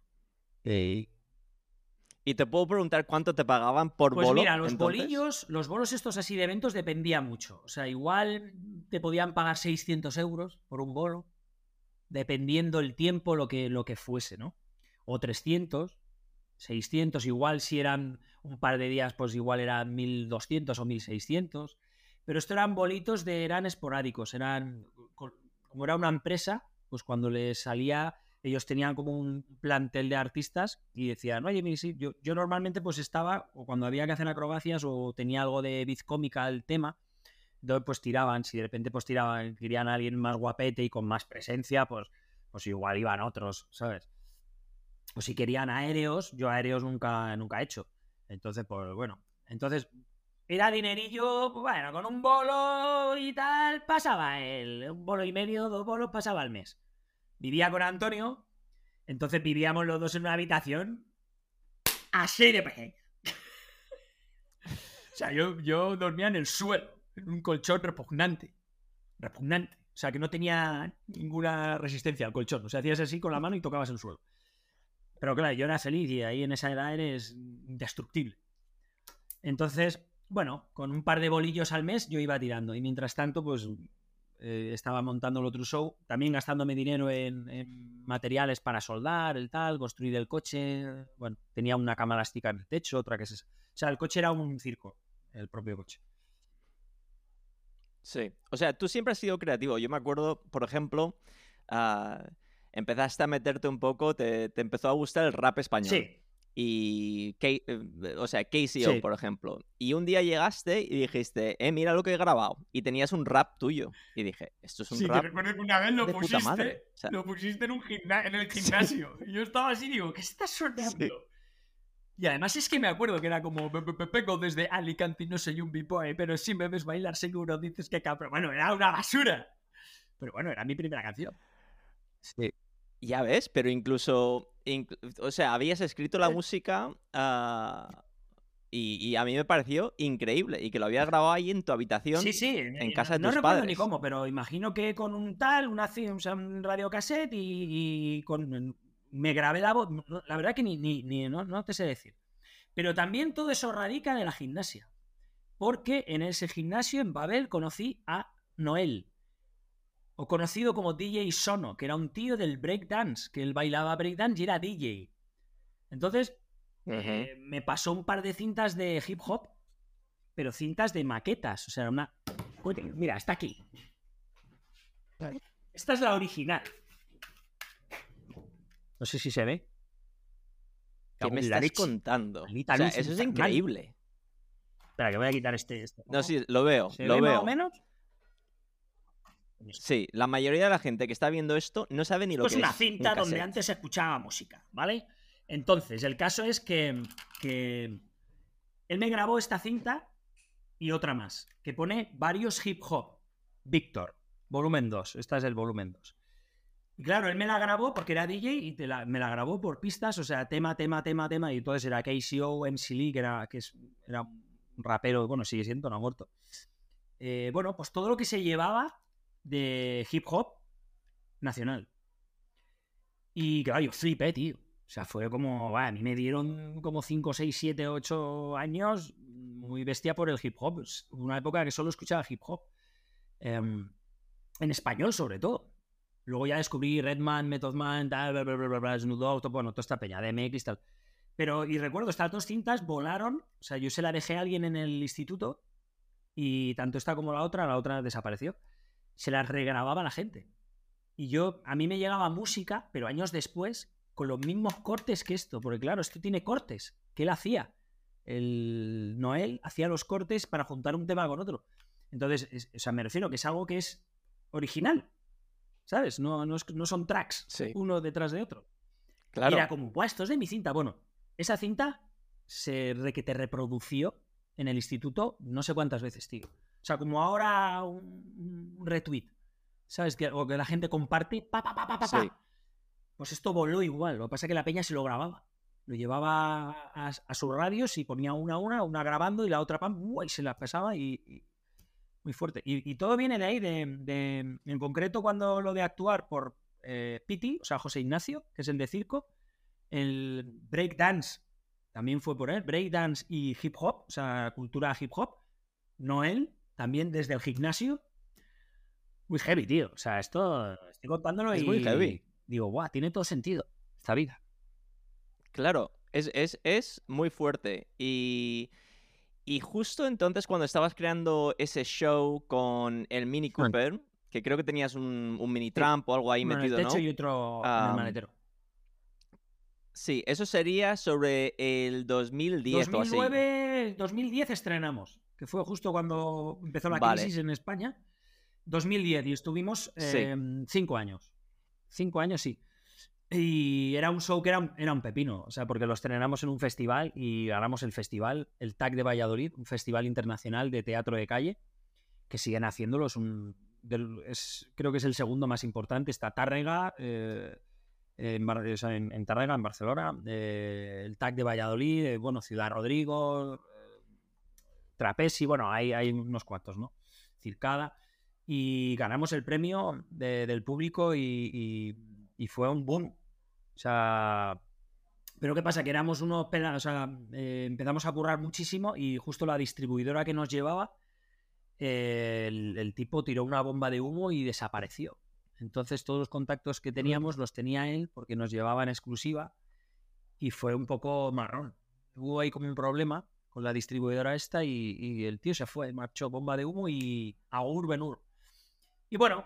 Y te puedo preguntar cuánto te pagaban por pues bolo. Pues mira, los bolillos, los bolos estos así de eventos dependía mucho. O sea, igual te podían pagar 600 euros por un bolo, dependiendo el tiempo, lo que, lo que fuese, ¿no? O 300, 600, igual si eran un par de días, pues igual eran 1200 o 1600. Pero esto eran bolitos de, eran esporádicos, eran como era una empresa, pues cuando les salía, ellos tenían como un plantel de artistas y decían, oye, yo, yo normalmente pues estaba, o cuando había que hacer acrobacias o tenía algo de biz cómica el tema, entonces pues tiraban, si de repente pues tiraban, querían a alguien más guapete y con más presencia, pues, pues igual iban otros, ¿sabes? O si querían aéreos, yo aéreos nunca, nunca he hecho. Entonces, pues bueno, entonces era dinerillo, pues, bueno, con un bolo y tal, pasaba el un bolo y medio, dos bolos, pasaba al mes. Vivía con Antonio, entonces vivíamos los dos en una habitación así de pequeña. <laughs> o sea, yo, yo dormía en el suelo, en un colchón repugnante. Repugnante. O sea, que no tenía ninguna resistencia al colchón. O sea, hacías así con la mano y tocabas el suelo. Pero claro, yo era feliz y ahí en esa edad eres indestructible. Entonces, bueno, con un par de bolillos al mes yo iba tirando. Y mientras tanto, pues eh, estaba montando el otro show, también gastándome dinero en, materiales para soldar, el tal, construir el coche. Bueno, tenía una cama elástica en el techo, otra que es esa. O sea, el coche era un circo, el propio coche. Sí, o sea, tú siempre has sido creativo. Yo me acuerdo, por ejemplo, uh, empezaste a meterte un poco, te, empezó a gustar el rap español. Sí. Y, eh, o sea, KCO, por ejemplo. Y un día llegaste y dijiste, eh, mira lo que he grabado. Y tenías un rap tuyo. Y dije, esto es un rap. Sí, te recuerdo que una vez lo pusiste, lo pusiste en, un en el <laughs> gimnasio. Y yo estaba así y digo, ¿qué estás sonando? Y además es que me acuerdo que era como, vengo desde Alicante y no soy un b-boy, pero si me ves bailar seguro dices que cabrón. Bueno, era una basura. Pero bueno, era mi primera canción. Sí. Ya ves, pero incluso, o sea, habías escrito la música ah, y, a mí me pareció increíble y que lo habías grabado ahí en tu habitación, sí, sí, en casa de no tus recuerdo padres. ni cómo, pero imagino que con un tal, una, un radiocassette y, y con me grabé la voz. La verdad que ni, ni, no, no, te sé decir. Pero también todo eso radica de la gimnasia. Porque en ese gimnasio en Babel conocí a Noel, o conocido como DJ Sono, que era un tío del breakdance, que él bailaba breakdance y era DJ. Entonces, eh, me pasó un par de cintas de hip hop, pero cintas de maquetas. O sea, una. Mira, está aquí. Esta es la original. No sé si se ve. ¿Qué me estás contando? eso es increíble. Espera, que voy a quitar este. este no, sí, lo veo. lo veo. Más o menos? Sí, la mayoría de la gente que está viendo esto no sabe ni lo que es. Es una cinta donde antes se escuchaba música, ¿vale? Entonces, el caso es que, que él me grabó esta cinta y otra más, que pone varios hip hop. Víctor, volumen 2. Esta es el volumen 2. Y claro, él me la grabó porque era DJ y me la grabó por pistas, o sea, tema, tema, tema, tema. Y entonces era KCO, MC Lee, que era, que era un rapero, bueno, sigue siendo, no ha muerto. Eh, bueno, pues todo lo que se llevaba de hip hop nacional. Y claro, yo flipé, tío. O sea, fue como, a mí me dieron como 5, 6, 7, 8 años muy bestia por el hip hop. Una época que solo escuchaba hip hop. Em, en español, sobre todo. Luego ya descubrí Redman, Method Man, tal, bla, bla, bla, bla, Snoop bueno, toda esta peña, de y tal. Pero, y recuerdo, estas dos cintas volaron. O sea, yo se la dejé a alguien en el instituto y tanto esta como la otra, la otra desapareció se las regrababa la gente. Y yo, a mí me llegaba música, pero años después, con los mismos cortes que esto, porque claro, esto tiene cortes, que él hacía. El Noel hacía los cortes para juntar un tema con otro. Entonces, o sea, me refiero que es algo que es original, ¿sabes? No, no, son tracks uno detrás de otro. Claro. era como, pues esto es de mi cinta. Bueno, esa cinta se re que te reprodució en el instituto no sé cuántas veces, tío. O sea, como ahora un, retweet, ¿sabes? Que, o que la gente comparte, pa, pa, pa, pa, pa, Pues esto voló igual. Lo que pasa es que la peña se lo grababa. Lo llevaba a, sus radios y ponía una a una, una grabando y la otra pam, y se la pasaba y, muy fuerte. Y, todo viene de ahí, de, en concreto cuando lo de actuar por eh, Piti, o sea, José Ignacio, que es el de circo, el breakdance también fue por él, breakdance y hip hop, o sea, cultura hip hop, Noel, también desde el gimnasio. Muy heavy, tío. O sea, esto estoy contándolo es y muy heavy. digo, guau, tiene todo sentido esta vida. Claro, es, es, muy fuerte. Y, y, justo entonces cuando estabas creando ese show con el Mini Cooper, que creo que tenías un, mini tramp o algo ahí metido, en el techo y otro en el maletero. Sí, eso sería sobre el 2010 2009, 2010 estrenamos, que fue justo cuando empezó la crisis en España. 2010 y estuvimos em, cinco años. Cinco años, sí. Y era un show que era un, era un pepino, o sea, porque lo estrenamos en un festival y ganamos el festival, el TAC de Valladolid, un festival internacional de teatro de calle, que siguen haciéndolo, es un, creo que es el segundo más importante, está Tárrega, eh, en, en, Tárrega, en Barcelona, eh, el TAC de Valladolid, eh, bueno, Ciudad Rodrigo, Trapesi, bueno, hay, hay unos cuantos, ¿no? Circada, y ganamos el premio del público y, y fue un boom o sea, pero ¿qué pasa? Que éramos unos... O sea, eh, empezamos a currar muchísimo y justo la distribuidora que nos llevaba, eh, el, tipo tiró una bomba de humo y desapareció. Entonces todos los contactos que teníamos los tenía él porque nos llevaba en exclusiva y fue un poco marrón. Hubo ahí como un problema con la distribuidora esta y, el tío se fue, marchó bomba de humo y a Urbenur. Y bueno,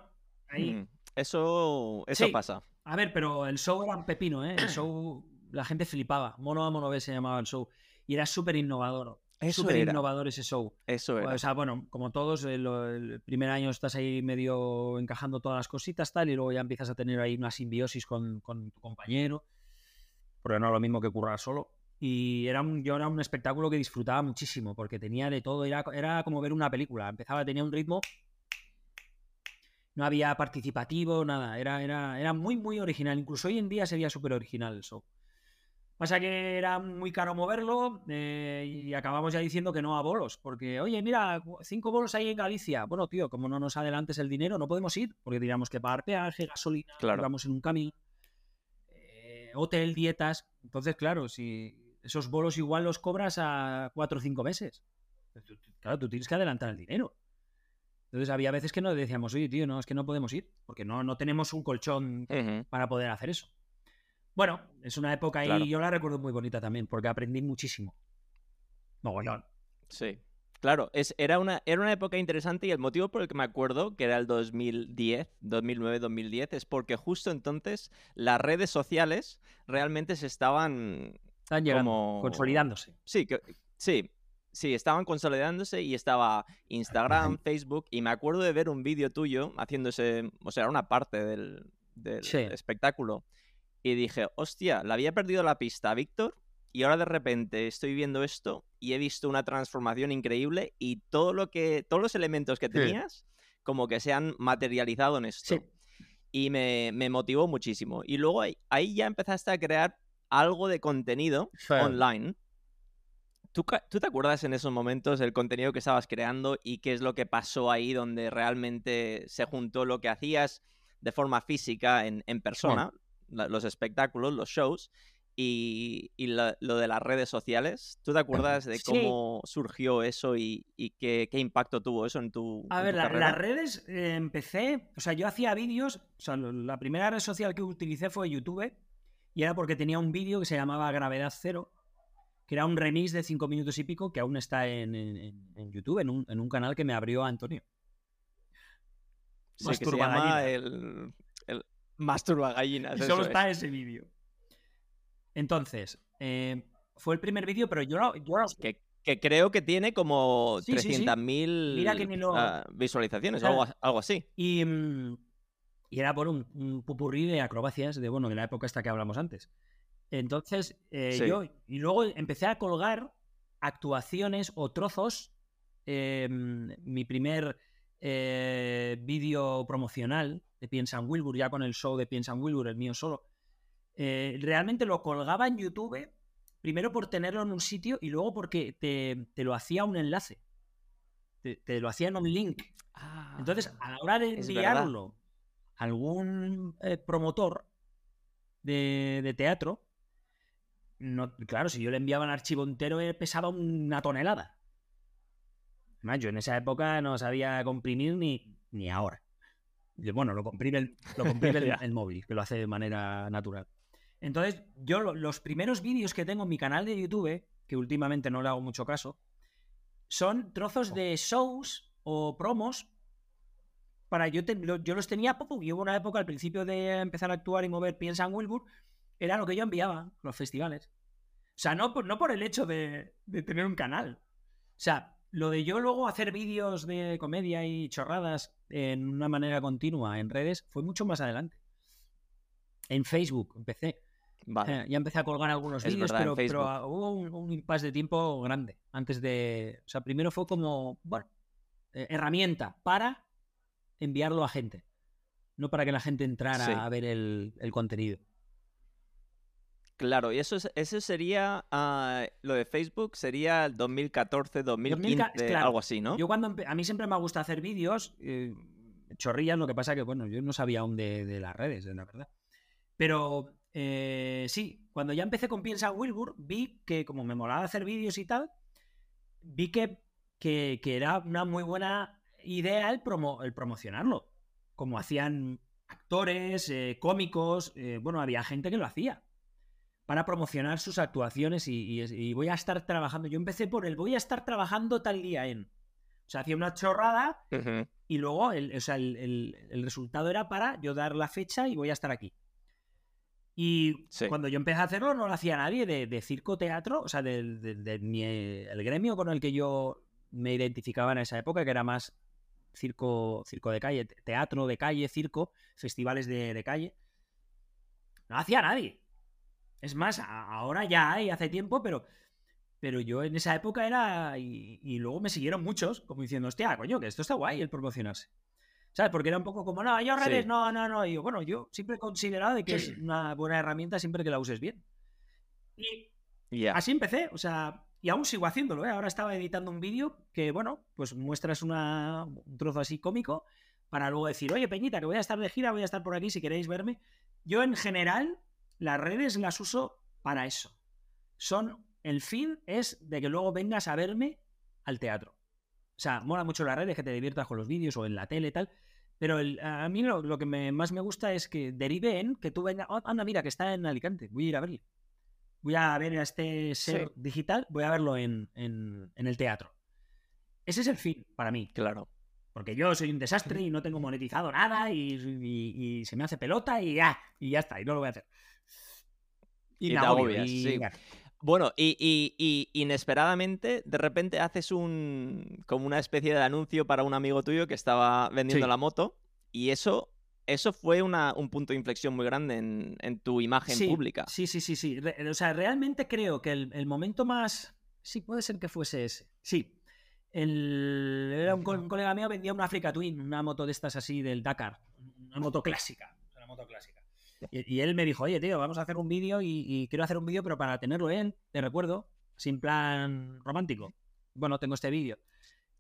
ahí... Mm, eso, eso pasa. A ver, pero el show era un pepino, ¿eh? El show, la gente flipaba. Mono a mono B se llamaba el show. Y era súper innovador. Súper innovador ese show. Eso era. O sea, bueno, como todos, el, primer año estás ahí medio encajando todas las cositas, tal, y luego ya empiezas a tener ahí una simbiosis con, con tu compañero. Porque no es lo mismo que currar solo. Y era un, yo era un espectáculo que disfrutaba muchísimo, porque tenía de todo, era, era como ver una película. Empezaba, tenía un ritmo no había participativo, nada. Era, era, era muy, muy original. Incluso hoy en día sería súper original el show. Pasa que era muy caro moverlo eh, y acabamos ya diciendo que no a bolos. Porque, oye, mira, cinco bolos ahí en Galicia. Bueno, tío, como no nos adelantes el dinero, no podemos ir. Porque diríamos que pagar peaje, gasolina, claro. vamos en un camino, eh, hotel, dietas. Entonces, claro, si esos bolos igual los cobras a cuatro o cinco meses. Claro, tú tienes que adelantar el dinero. Entonces había veces que nos decíamos, oye, tío, no, es que no podemos ir, porque no, no tenemos un colchón para poder hacer eso. Bueno, es una época y yo la recuerdo muy bonita también, porque aprendí muchísimo. Mogollón. Sí. Claro, es, era, una, era una época interesante y el motivo por el que me acuerdo, que era el 2010, 2009-2010, es porque justo entonces las redes sociales realmente se estaban... Están llegando, consolidándose. Sí, que, sí, Sí, estaban consolidándose y estaba Instagram, Facebook, y me acuerdo de ver un vídeo tuyo haciéndose, o sea, era una parte del, espectáculo. Y dije, hostia, le había perdido la pista a Víctor y ahora de repente estoy viendo esto y he visto una transformación increíble y todo lo que, todos los elementos que tenías como que se han materializado en esto. Y me, motivó muchísimo. Y luego ahí, ya empezaste a crear algo de contenido online. ¿Tú, te acuerdas en esos momentos del contenido que estabas creando y qué es lo que pasó ahí donde realmente se juntó lo que hacías de forma física en, persona, los espectáculos, los shows, y, lo de las redes sociales? ¿Tú te acuerdas de cómo surgió eso y, qué, impacto tuvo eso en tu A ver, las redes eh, empecé, o sea, yo hacía vídeos, o sea, la primera red social que utilicé fue YouTube, y era porque tenía un vídeo que se llamaba Gravedad Cero, que era un remix de cinco minutos y pico que aún está en, YouTube, en un, canal que me abrió Antonio. Sí, que se llama el, el Masturba Gallinas. Y solo está ese vídeo. Entonces, eh, fue el primer vídeo, pero yo no... que, creo que tiene como 300.000 ah, visualizaciones, algo, algo, así. Y, mm, y, era por un, un pupurrí de acrobacias de, bueno, de la época esta que hablamos antes. Entonces, eh, yo, y luego empecé a colgar actuaciones o trozos. Em, mi primer eh, vídeo promocional de Piensa en Wilbur, ya con el show de Piensa en Wilbur, el mío solo. Eh, realmente lo colgaba en YouTube, primero por tenerlo en un sitio y luego porque te, lo hacía un enlace. Te, lo hacía en un link. Entonces, a la hora de enviarlo algún promotor de, de, teatro, claro, si yo le enviaba un archivo entero, eh, pesaba una tonelada. Además, yo en esa época no sabía comprimir ni, ni ahora. Bueno, lo comprime, el, lo <laughs> el, móvil, que lo hace de manera natural. Entonces, yo los primeros vídeos que tengo en mi canal de YouTube, que últimamente no le hago mucho caso, son trozos de shows o promos para yo, yo los tenía poco, y hubo una época al principio de empezar a actuar y mover Piensa en Wilbur, era lo que yo enviaba a los festivales. O sea, no, no por el hecho de, de tener un canal. O sea, lo de yo luego hacer vídeos de comedia y chorradas en una manera continua en redes fue mucho más adelante. En Facebook empecé. Eh, ya empecé a colgar algunos vídeos, pero, pero, hubo un, un, impasse de tiempo grande. Antes de. O sea, primero fue como, bueno, eh, herramienta para enviarlo a gente. No para que la gente entrara a ver el, contenido. Claro, y eso, eso sería, ah, lo de Facebook sería el 2014, 2015, algo así, ¿no? Yo cuando, a mí siempre me gusta hacer vídeos, eh, chorrillas, lo que pasa que, bueno, yo no sabía aún de, las redes, la verdad. Pero eh, sí, cuando ya empecé con Piensa Wilbur, vi que como me molaba hacer vídeos y tal, vi que, que, era una muy buena idea el, promo, el promocionarlo. Como hacían actores, eh, cómicos, bueno, había gente que lo hacía para promocionar sus actuaciones y, voy a estar trabajando. Yo empecé por el voy a estar trabajando tal día en. O sea, hacía una chorrada y luego el, o sea, el, resultado era para yo dar la fecha y voy a estar aquí. Y cuando yo empecé a hacerlo no lo hacía nadie de, circo teatro, o sea, del de, el gremio con el que yo me identificaba en esa época, que era más circo, circo de calle, teatro de calle, circo, festivales de, de calle. No hacía nadie. Es más, ahora ya hay, hace tiempo, pero, pero yo en esa época era. Y, luego me siguieron muchos, como diciendo, hostia, coño, que esto está guay el promocionarse. ¿Sabes? Porque era un poco como, no, yo redes, no, no, no. Y bueno, yo siempre he considerado de que es una buena herramienta siempre que la uses bien. Y así empecé, o sea, y aún sigo haciéndolo, ¿eh? Ahora estaba editando un vídeo que, bueno, pues muestras una, un trozo así cómico para luego decir, oye, Peñita, que voy a estar de gira, voy a estar por aquí si queréis verme. Yo en general las redes las uso para eso. Son, el fin es de que luego vengas a verme al teatro. O sea, mola mucho las redes, que te diviertas con los vídeos o en la tele y tal. Pero a mí lo, que más me gusta es que derive en que tú vengas, oh, anda, mira, que está en Alicante, voy a ir a verle. Voy a ver a este ser digital, voy a verlo en, el teatro. Ese es el fin para mí. Claro. Porque yo soy un desastre y no tengo monetizado nada y, y se me hace pelota y ya, y ya está, y no lo voy a hacer. Y, Bueno, y, inesperadamente, de repente haces un como una especie de anuncio para un amigo tuyo que estaba vendiendo la moto. Y eso, eso fue un punto de inflexión muy grande en, tu imagen pública. Sí, sí, sí, sí. o sea, realmente creo que el, momento más. Sí, puede ser que fuese ese. Sí. El, era un, un, colega mío vendía una Africa Twin, una moto de estas así del Dakar. Una moto clásica. Una moto clásica. Y, él me dijo, oye, tío, vamos a hacer un vídeo y, quiero hacer un vídeo, pero para tenerlo en, te recuerdo, sin plan romántico. Bueno, tengo este vídeo.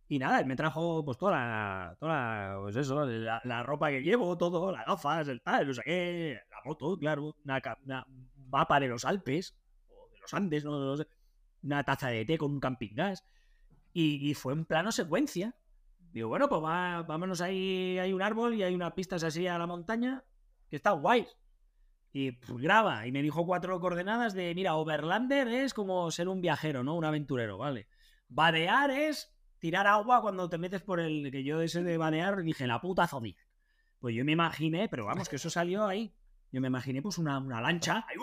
Y nada, él me trajo pues toda la, toda pues eso, la, ropa que llevo, todo, las gafas, el tal, no sé qué, la moto, claro, una, mapa de los Alpes, o de los Andes, no, sé, una taza de té con un camping gas. Y, fue en plano secuencia. Digo, bueno, pues vámonos ahí, hay un árbol y hay unas pistas así a la montaña que está guay. Y pues, graba. Y me dijo cuatro coordenadas de, mira, Overlander es como ser un viajero, ¿no? Un aventurero, ¿vale? Badear es tirar agua cuando te metes por el... Que yo ese de badear dije, la puta Zodiac. Pues yo me imaginé, pero vamos, que eso salió ahí. Yo me imaginé pues una, lancha ahí,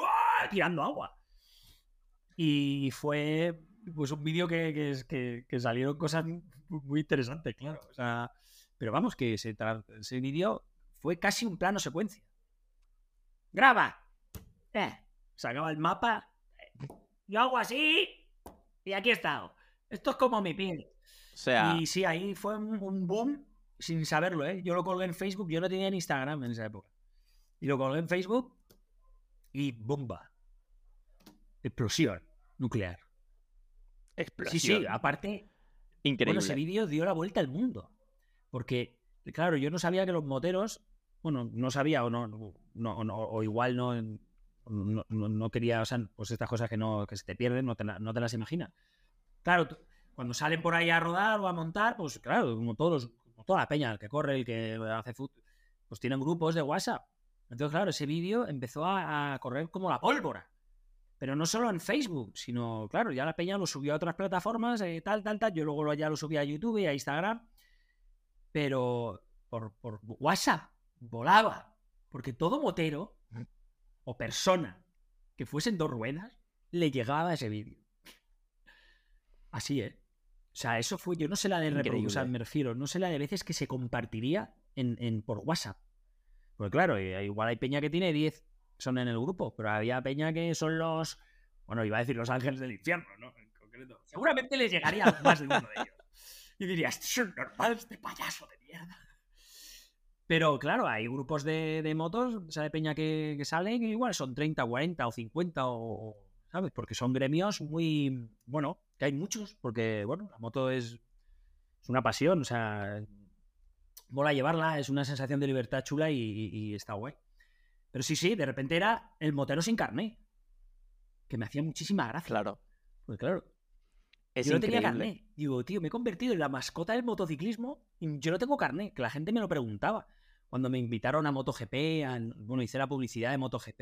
tirando agua. Y fue pues un vídeo que, que, que, salieron cosas muy interesantes, claro. O sea, pero vamos, que ese, ese vídeo fue casi un plano secuencia graba. Eh, sacaba el mapa. Yo hago así y aquí he estado. Esto es como mi piel. O sea... Y sí, ahí fue un boom sin saberlo, ¿eh? Yo lo colgué en Facebook, yo no tenía ni Instagram en esa época. Y lo colgué en Facebook y bomba. Explosión nuclear. Explosión. Sí, sí, aparte. Increíble. Bueno, ese vídeo dio la vuelta al mundo. Porque, claro, yo no sabía que los moteros bueno, no sabía o no, no, o igual no, no, no, quería, o sea, pues estas cosas que no que se te pierden, no te, no te las imaginas. Claro, cuando salen por ahí a rodar o a montar, pues claro, como todos como toda la peña, el que corre, el que hace fútbol, pues tienen grupos de WhatsApp. Entonces, claro, ese vídeo empezó a, correr como la pólvora. Pero no solo en Facebook, sino, claro, ya la peña lo subió a otras plataformas, eh, tal, tal, tal. Yo luego ya lo subí a YouTube y a Instagram. Pero por, por WhatsApp, volaba. Porque todo motero <laughs> o persona que fuese en dos ruedas le llegaba ese vídeo. Así, ¿eh? O sea, eso fue, yo no sé la de reproducir, me refiero, no sé la de veces que se compartiría en, en por WhatsApp. Porque claro, eh, igual hay peña que tiene 10 son en el grupo, pero había peña que son los, bueno, iba a decir los ángeles del infierno, ¿no? En concreto. Seguramente les llegaría más de uno de ellos. Y dirías, esto es normal, este payaso de mierda. Pero claro, hay grupos de, de motos, o sea, de peña que, que salen, igual son 30, 40 o 50 o, ¿sabes? Porque son gremios muy, bueno, que hay muchos, porque, bueno, la moto es, es una pasión, o sea, mola llevarla, es una sensación de libertad chula y, está guay. Pero sí, sí, de repente era el motero sin carné. Que me hacía muchísima gracia. Claro. Pues claro. yo no tenía carné. Digo, tío, me he convertido en la mascota del motociclismo y yo no tengo carné. Que la gente me lo preguntaba. Cuando me invitaron a MotoGP, bueno, hice la publicidad de MotoGP.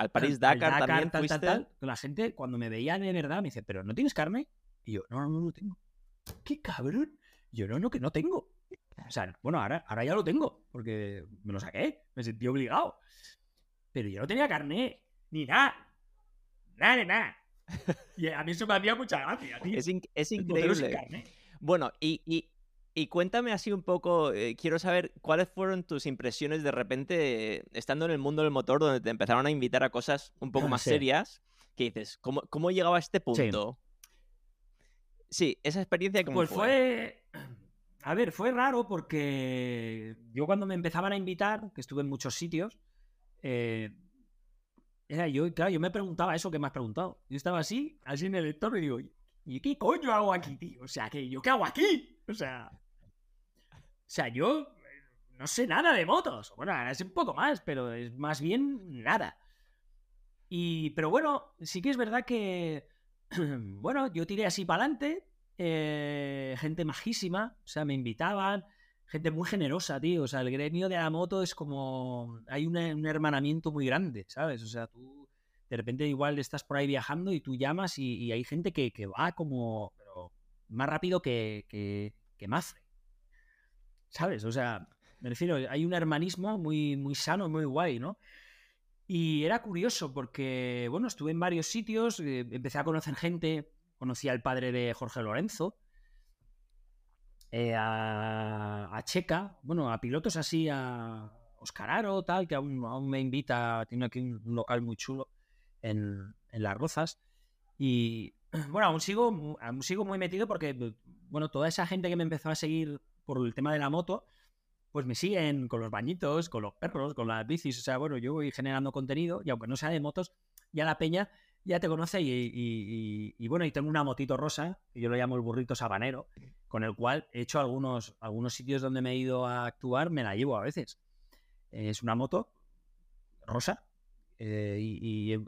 Al Paris Dakar, también tal, tal, tal, La gente, cuando me veían de verdad, me dice, ¿pero no tienes carne? Y yo, no, no, no, tengo. ¿Qué cabrón? yo, no, no, que no tengo. O sea, bueno, ahora, ahora ya lo tengo, porque me lo saqué, me sentí obligado. Pero yo no tenía carne, ni nada. Nada de nada. <laughs> Y a mí eso me hacía mucha gracia, tío. Es, increíble. Bueno, y, y, cuéntame así un poco, eh, quiero saber cuáles fueron tus impresiones de repente estando en el mundo del motor, donde te empezaron a invitar a cosas un poco más serias, que dices, ¿cómo, cómo llegaba a este punto? Sí, esa experiencia como pues fue... <clears throat> A ver, fue raro porque yo cuando me empezaban a invitar, que estuve en muchos sitios, eh, era yo, claro, yo me preguntaba eso que me has preguntado. Yo estaba así, así en el entorno y digo, ¿y qué coño hago aquí, tío? O sea, que ¿yo qué hago aquí? O sea, o sea, yo no sé nada de motos. Bueno, ahora es un poco más, pero es más bien nada. Y, pero bueno, sí que es verdad que, <clears throat> bueno, yo tiré así para adelante eh, gente majísima, o sea, me invitaban, gente muy generosa, tío. O sea, el gremio de la moto es como. Hay un hermanamiento muy grande, ¿sabes? O sea, tú de repente igual estás por ahí viajando y tú llamas y, hay gente que, va como. Más rápido que, que, que ¿Sabes? O sea, me refiero, hay un hermanismo muy, muy sano, muy guay, ¿no? Y era curioso porque, bueno, estuve en varios sitios, eh, empecé a conocer gente conocí al padre de Jorge Lorenzo, eh, a, Checa, bueno, a pilotos así, a Oscar Aro, tal, que aún, me invita, tiene aquí un, local muy chulo en, Las Rozas. Y <clears throat> bueno, aún sigo, aún sigo muy metido porque, bueno, toda esa gente que me empezó a seguir por el tema de la moto, pues me siguen con los bañitos, con los perros, con las bicis. O sea, bueno, yo voy generando contenido y aunque no sea de motos, ya la peña ya te conoce y, bueno, y tengo una motito rosa, que yo lo llamo el burrito sabanero, con el cual he hecho algunos, algunos sitios donde me he ido a actuar, me la llevo a veces. Es una moto rosa eh, y, es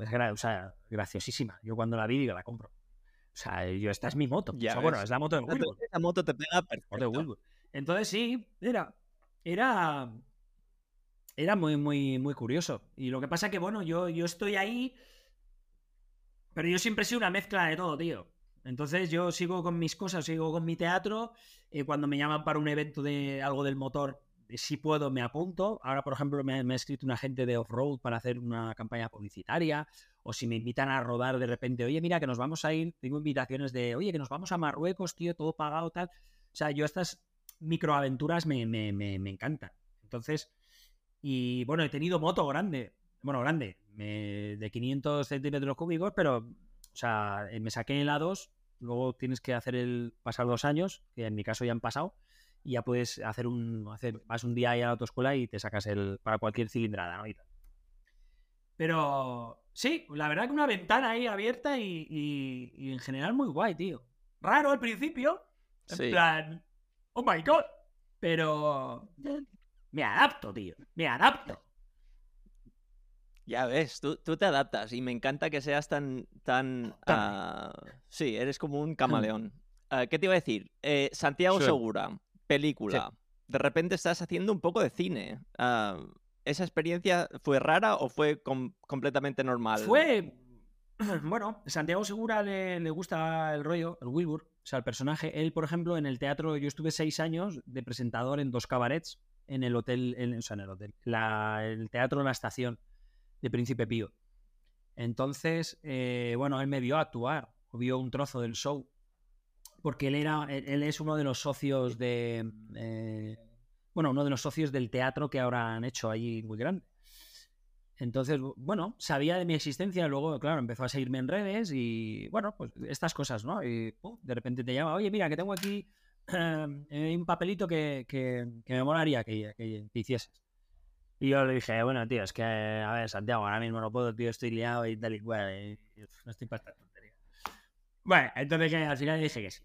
graciosísima. Yo cuando la vi digo, la compro. O sea, yo, esta es mi moto. bueno, es la moto de Wilbur. La moto te pega perfecto. Entonces sí, era, era, era muy, muy, muy curioso. Y lo que pasa que, bueno, yo, yo estoy ahí pero yo siempre he sido una mezcla de todo, tío. Entonces yo sigo con mis cosas, sigo con mi teatro. Eh, cuando me llaman para un evento de algo del motor, si puedo, me apunto. Ahora, por ejemplo, me, ha escrito una gente de off-road para hacer una campaña publicitaria. O si me invitan a rodar de repente, oye, mira, que nos vamos a ir. Tengo invitaciones de, oye, que nos vamos a Marruecos, tío, todo pagado, tal. O sea, yo estas microaventuras me, me, me, me encantan. Entonces, y bueno, he tenido moto grande. Bueno, grande de 500 centímetros cúbicos, pero, o sea, eh, me saqué en la 2, luego tienes que hacer el pasar dos años, que en mi caso ya han pasado, y ya puedes hacer un, hacer, vas un día ahí a la autoescuela y te sacas el, para cualquier cilindrada, ¿no? Pero, sí, la verdad que una ventana ahí abierta y, en general muy guay, tío. Raro al principio, en plan, oh my god, pero me adapto, tío, me adapto. Ya ves, tú, te adaptas y me encanta que seas tan... tan ah, sí, eres como un camaleón. Ah, ¿Qué te iba a decir? Eh, Santiago Segura, película. De repente estás haciendo un poco de cine. Ah, ¿Esa experiencia fue rara o fue completamente normal? Fue... <clears throat> Bueno, Santiago Segura le, le, gusta el rollo, el Wilbur, o sea, el personaje. Él, por ejemplo, en el teatro, yo estuve seis años de presentador en dos cabarets en el hotel, en, o sea, en el hotel, el teatro de la estación de Príncipe Pío. Entonces, eh, bueno, él me vio actuar, vio un trozo del show, porque él era, él es uno de los socios de, eh, bueno, uno de los socios del teatro que ahora han hecho allí muy grande. Entonces, bueno, sabía de mi existencia, luego, claro, empezó a seguirme en redes y, bueno, pues estas cosas, ¿no? Y de repente te llama, oye, mira, que tengo aquí <clears throat> eh, un papelito que, que, me molaría que, que, hicieses. Y yo le dije, bueno, tío, es que, a ver, Santiago, ahora mismo no puedo, tío, estoy liado y tal y cual, no estoy para esta tontería. Bueno, entonces al final dije que sí,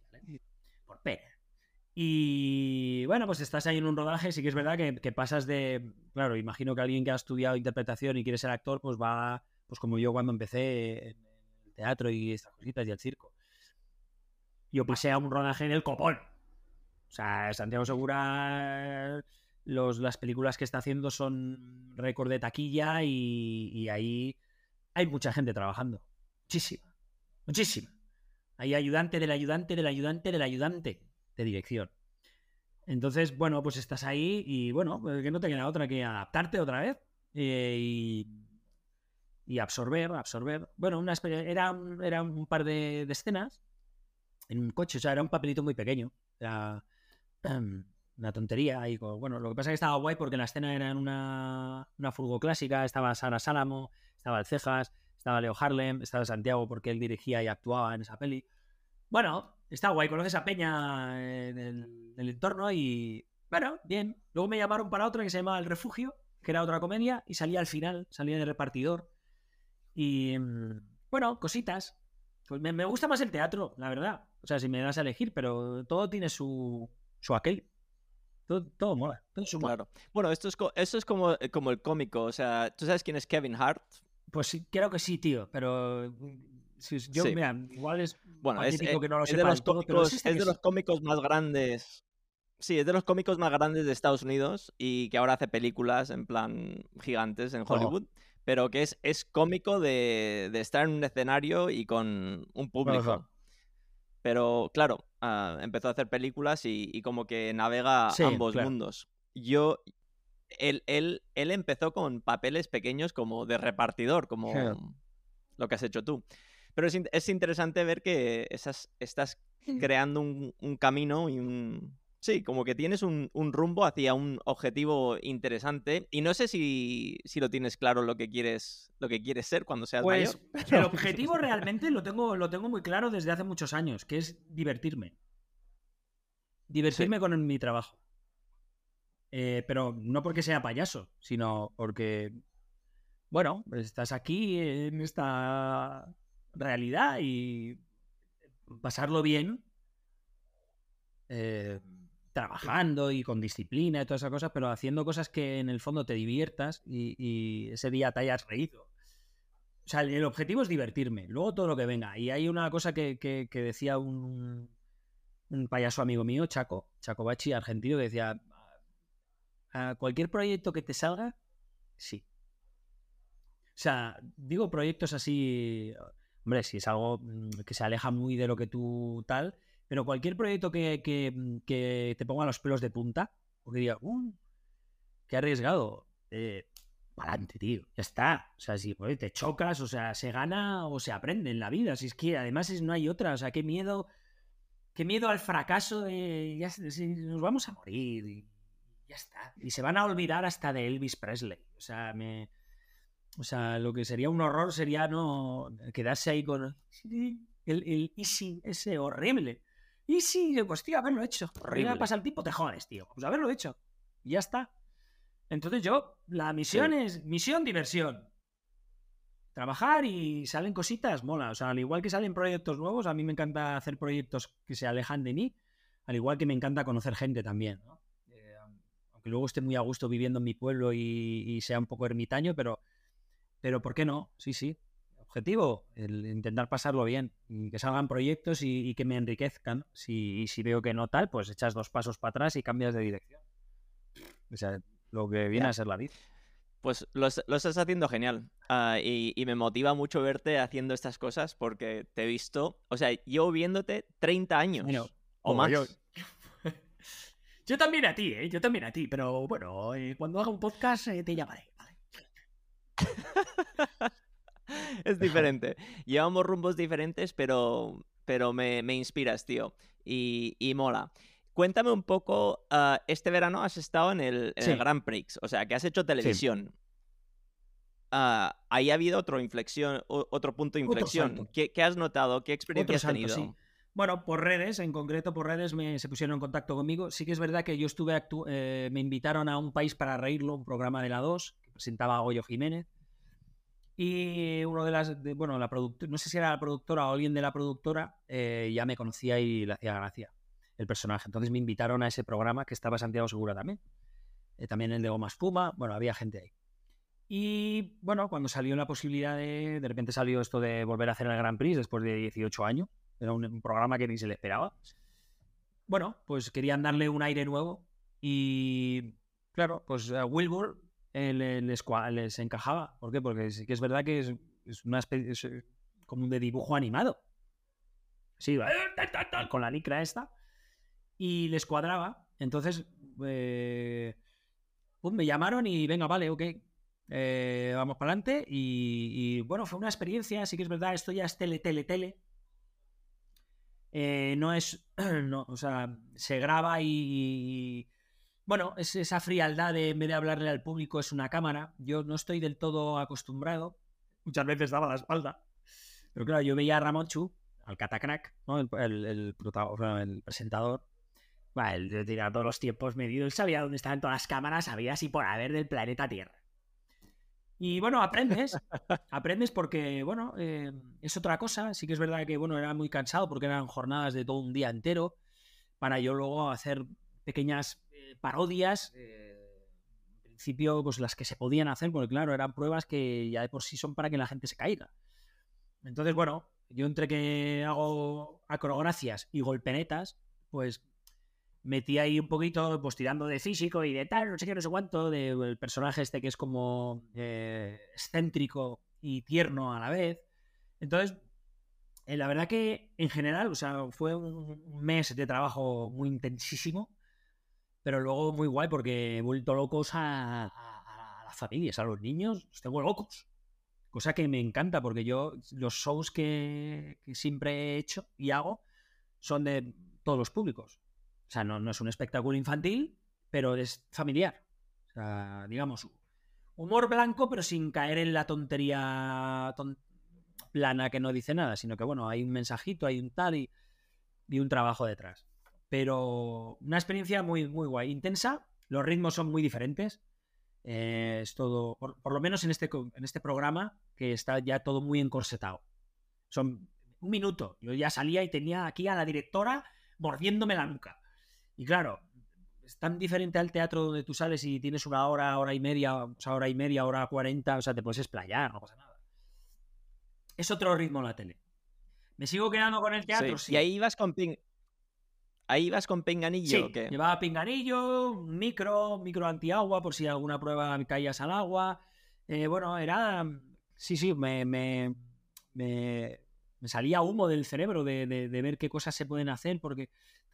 Y bueno, pues estás ahí en un rodaje, sí que es verdad que, pasas de, claro, imagino que alguien que ha estudiado interpretación y quiere ser actor, pues va, pues como yo cuando empecé en el teatro y estas cositas y el circo. Yo pasé a un rodaje en el copón. O sea, Santiago Segura, los, las películas que está haciendo son récord de taquilla y, y ahí hay mucha gente trabajando. Muchísima. Muchísima. Hay ayudante del ayudante del ayudante del ayudante de dirección. Entonces, bueno, pues estás ahí y bueno, pues que no te queda otra que adaptarte otra vez eh, y, absorber, absorber. Bueno, una era, era un par de, escenas en un coche, o sea, era un papelito muy pequeño. Era <clears throat> una tontería. Y, bueno, lo que pasa es que estaba guay porque la escena era en una, una furgo clásica, estaba Sara Sálamo, estaba el Cejas, estaba Leo Harlem, estaba Santiago porque él dirigía y actuaba en esa peli. Bueno, está guay, conoces a Peña en el, entorno y. Bueno, bien. Luego me llamaron para otra que se llamaba El Refugio, que era otra comedia, y salía al final, salía de repartidor. Y. Mm, bueno, cositas. Pues me, gusta más el teatro, la verdad. O sea, si me das a elegir, pero todo tiene su, su aquel. Todo, mola. Todo su claro. Bueno, esto es, esto es como, como el cómico. O sea, ¿tú sabes quién es Kevin Hart? Pues sí, creo que sí, tío. Pero yo, mira, igual es bueno, es, eh, que no lo de los cómicos, es, de los cómicos más grandes. Sí, es de los cómicos más grandes de Estados Unidos y que ahora hace películas en plan gigantes en Hollywood. Pero que es, es cómico de, estar en un escenario y con un público. Pero claro, ah, empezó a hacer películas y, como que navega ambos mundos. Yo, él, él, él empezó con papeles pequeños como de repartidor, como lo que has hecho tú. Pero es, interesante ver que esas, estás creando un, camino y un... Sí, como que tienes un, rumbo hacia un objetivo interesante y no sé si, lo tienes claro lo que quieres lo que quieres ser cuando seas pues, mayor. El <laughs> objetivo realmente lo tengo, lo tengo muy claro desde hace muchos años, que es divertirme. Divertirme con mi trabajo. Eh, pero no porque sea payaso, sino porque, bueno, estás aquí en esta realidad y pasarlo bien, eh, trabajando y con disciplina y todas esas cosas, pero haciendo cosas que en el fondo te diviertas y, ese día te hayas reído. O sea, el objetivo es divertirme, luego todo lo que venga. Y hay una cosa que, decía un, un, payaso amigo mío, Chaco, Chaco Bachi, argentino, que decía, cualquier proyecto que te salga, sí. O sea, digo proyectos así, Hombre, si es algo mm, que se aleja muy de lo que tú tal, pero cualquier proyecto que, mm, te ponga los pelos de punta, o que diga, uh, qué arriesgado, eh, para adelante, tío, ya está. O sea, si te chocas, o sea, se gana o se aprende en la vida. Si es que además no hay otra, o sea, qué miedo, qué miedo al fracaso de, ya, nos vamos a morir ya está. Y se van a olvidar hasta de Elvis Presley. O sea, me, o sea, lo que sería un horror sería no quedarse ahí con el, el easy ese horrible. Easy, pues tío, haberlo hecho. Horrible. pasa el tipo, te jodes, tío. Pues haberlo hecho. Y ya está. Entonces yo, la misión es misión, diversión. Trabajar y salen cositas, mola. O sea, al igual que salen proyectos nuevos, a mí me encanta hacer proyectos que se alejan de mí, al igual que me encanta conocer gente también. Eh, aunque luego esté muy a gusto viviendo en mi pueblo y sea un poco ermitaño, pero pero ¿por qué no? Sí, sí. Objetivo, el intentar pasarlo bien, y que salgan proyectos y, que me enriquezcan. Si, y si veo que no tal, pues echas dos pasos para atrás y cambias de dirección. O sea, lo que viene a ser la vida. Pues lo, estás haciendo genial. Ah, y, me motiva mucho verte haciendo estas cosas porque te he visto, o sea, yo viéndote 30 años o más. Yo <laughs> también a ti, ¿eh? Yo también a ti, pero bueno, eh, cuando haga un podcast eh, te llamaré. <laughs> es diferente. Llevamos rumbos diferentes, pero, pero me, inspiras, tío. Y, y, mola. Cuéntame un poco, ah, este verano has estado en el, Grand Prix, o sea, que has hecho televisión. Ah, ahí ha habido otro inflexión, otro punto de inflexión. ¿Qué, has notado? ¿Qué experiencia has tenido? Bueno, por redes, en concreto por redes, me, se pusieron en contacto conmigo. Sí que es verdad que yo estuve, eh, me invitaron a Un País para Reírlo, un programa de la 2, que presentaba Goyo Jiménez. Y uno de las, bueno, la no sé si era la productora o alguien de la productora, eh, ya me conocía y le hacía gracia el personaje. Entonces me invitaron a ese programa que estaba Santiago Segura también. Eh, también el de Goma Espuma, bueno, había gente ahí. Y bueno, cuando salió la posibilidad de, de repente salió esto de volver a hacer el Grand Prix después de 18 años, era un, programa que ni se le esperaba. Bueno, pues querían darle un aire nuevo y claro, pues a Wilbur eh, les, encajaba. ¿Por qué? Porque sí que es verdad que es, una especie, eh, como de dibujo animado. Sí, con la licra esta. Y les cuadraba. Entonces, eh, pues me llamaron y venga, vale, ok. vamos para adelante. Y, y, bueno, fue una experiencia. Sí que es verdad, esto ya es tele, tele, tele. Eh, no es, <clears throat> no, o sea, se graba y, bueno, es esa frialdad de en vez de hablarle al público es una cámara. Yo no estoy del todo acostumbrado. Muchas veces daba la espalda. Pero claro, yo veía a Ramonchu, al Catacrack, ¿no? el, el, el, presentador. Bueno, el de todos los tiempos medidos. Él sabía dónde estaban todas las cámaras, sabía así por haber del planeta Tierra. Y bueno, aprendes, aprendes porque, bueno, eh, es otra cosa. Sí que es verdad que, bueno, era muy cansado porque eran jornadas de todo un día entero para yo luego hacer pequeñas eh, parodias. Eh, en principio, pues las que se podían hacer, porque claro, eran pruebas que ya de por sí son para que la gente se caiga. Entonces, bueno, yo entre que hago acrogracias y golpenetas, pues metí ahí un poquito, pues tirando de físico y de tal, no sé qué, no sé cuánto, del personaje este que es como eh, excéntrico y tierno a la vez. Entonces, eh, la verdad que en general, o sea, fue un mes de trabajo muy intensísimo, pero luego muy guay porque he vuelto locos a, a, las familias, a los niños, los tengo locos. Cosa que me encanta porque yo, los shows que siempre he hecho y hago son de todos los públicos. O sea, no, es un espectáculo infantil, pero es familiar. O sea, digamos, humor blanco, pero sin caer en la tontería plana que no dice nada, sino que, bueno, hay un mensajito, hay un tal y, un trabajo detrás. Pero una experiencia muy, muy guay, intensa. Los ritmos son muy diferentes. Eh, es todo, por, lo menos en este, en este programa, que está ya todo muy encorsetado. Son un minuto. Yo ya salía y tenía aquí a la directora mordiéndome la nuca. Y claro, es tan diferente al teatro donde tú sales y tienes una hora, hora y media, o sea, hora y media, hora cuarenta, o sea, te puedes explayar, no pasa nada. Es otro ritmo la tele. ¿Me sigo quedando con el teatro? Sí. ¿Y ahí ibas con ping... ¿Ahí ibas con pinganillo sí, llevaba pinganillo, micro, micro antiagua por si alguna prueba caías al agua. Eh, bueno, era... Sí, sí, me, me, me, salía humo del cerebro de, de, ver qué cosas se pueden hacer porque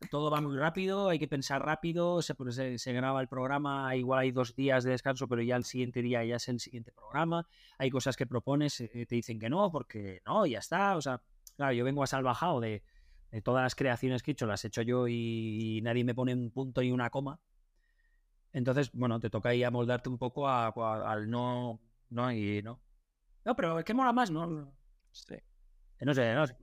todo va muy rápido, hay que pensar rápido, pues, se, se, graba el programa, igual hay dos días de descanso, pero ya el siguiente día ya es el siguiente programa, hay cosas que propones, eh, te dicen que no, porque no, ya está, o sea, claro, yo vengo a salvajado de, de todas las creaciones que he hecho, las he hecho yo y, nadie me pone un punto y una coma, entonces, bueno, te toca ahí amoldarte un poco al no, no y no. No, pero es que mola más, ¿no? Sí. No sé, no sé.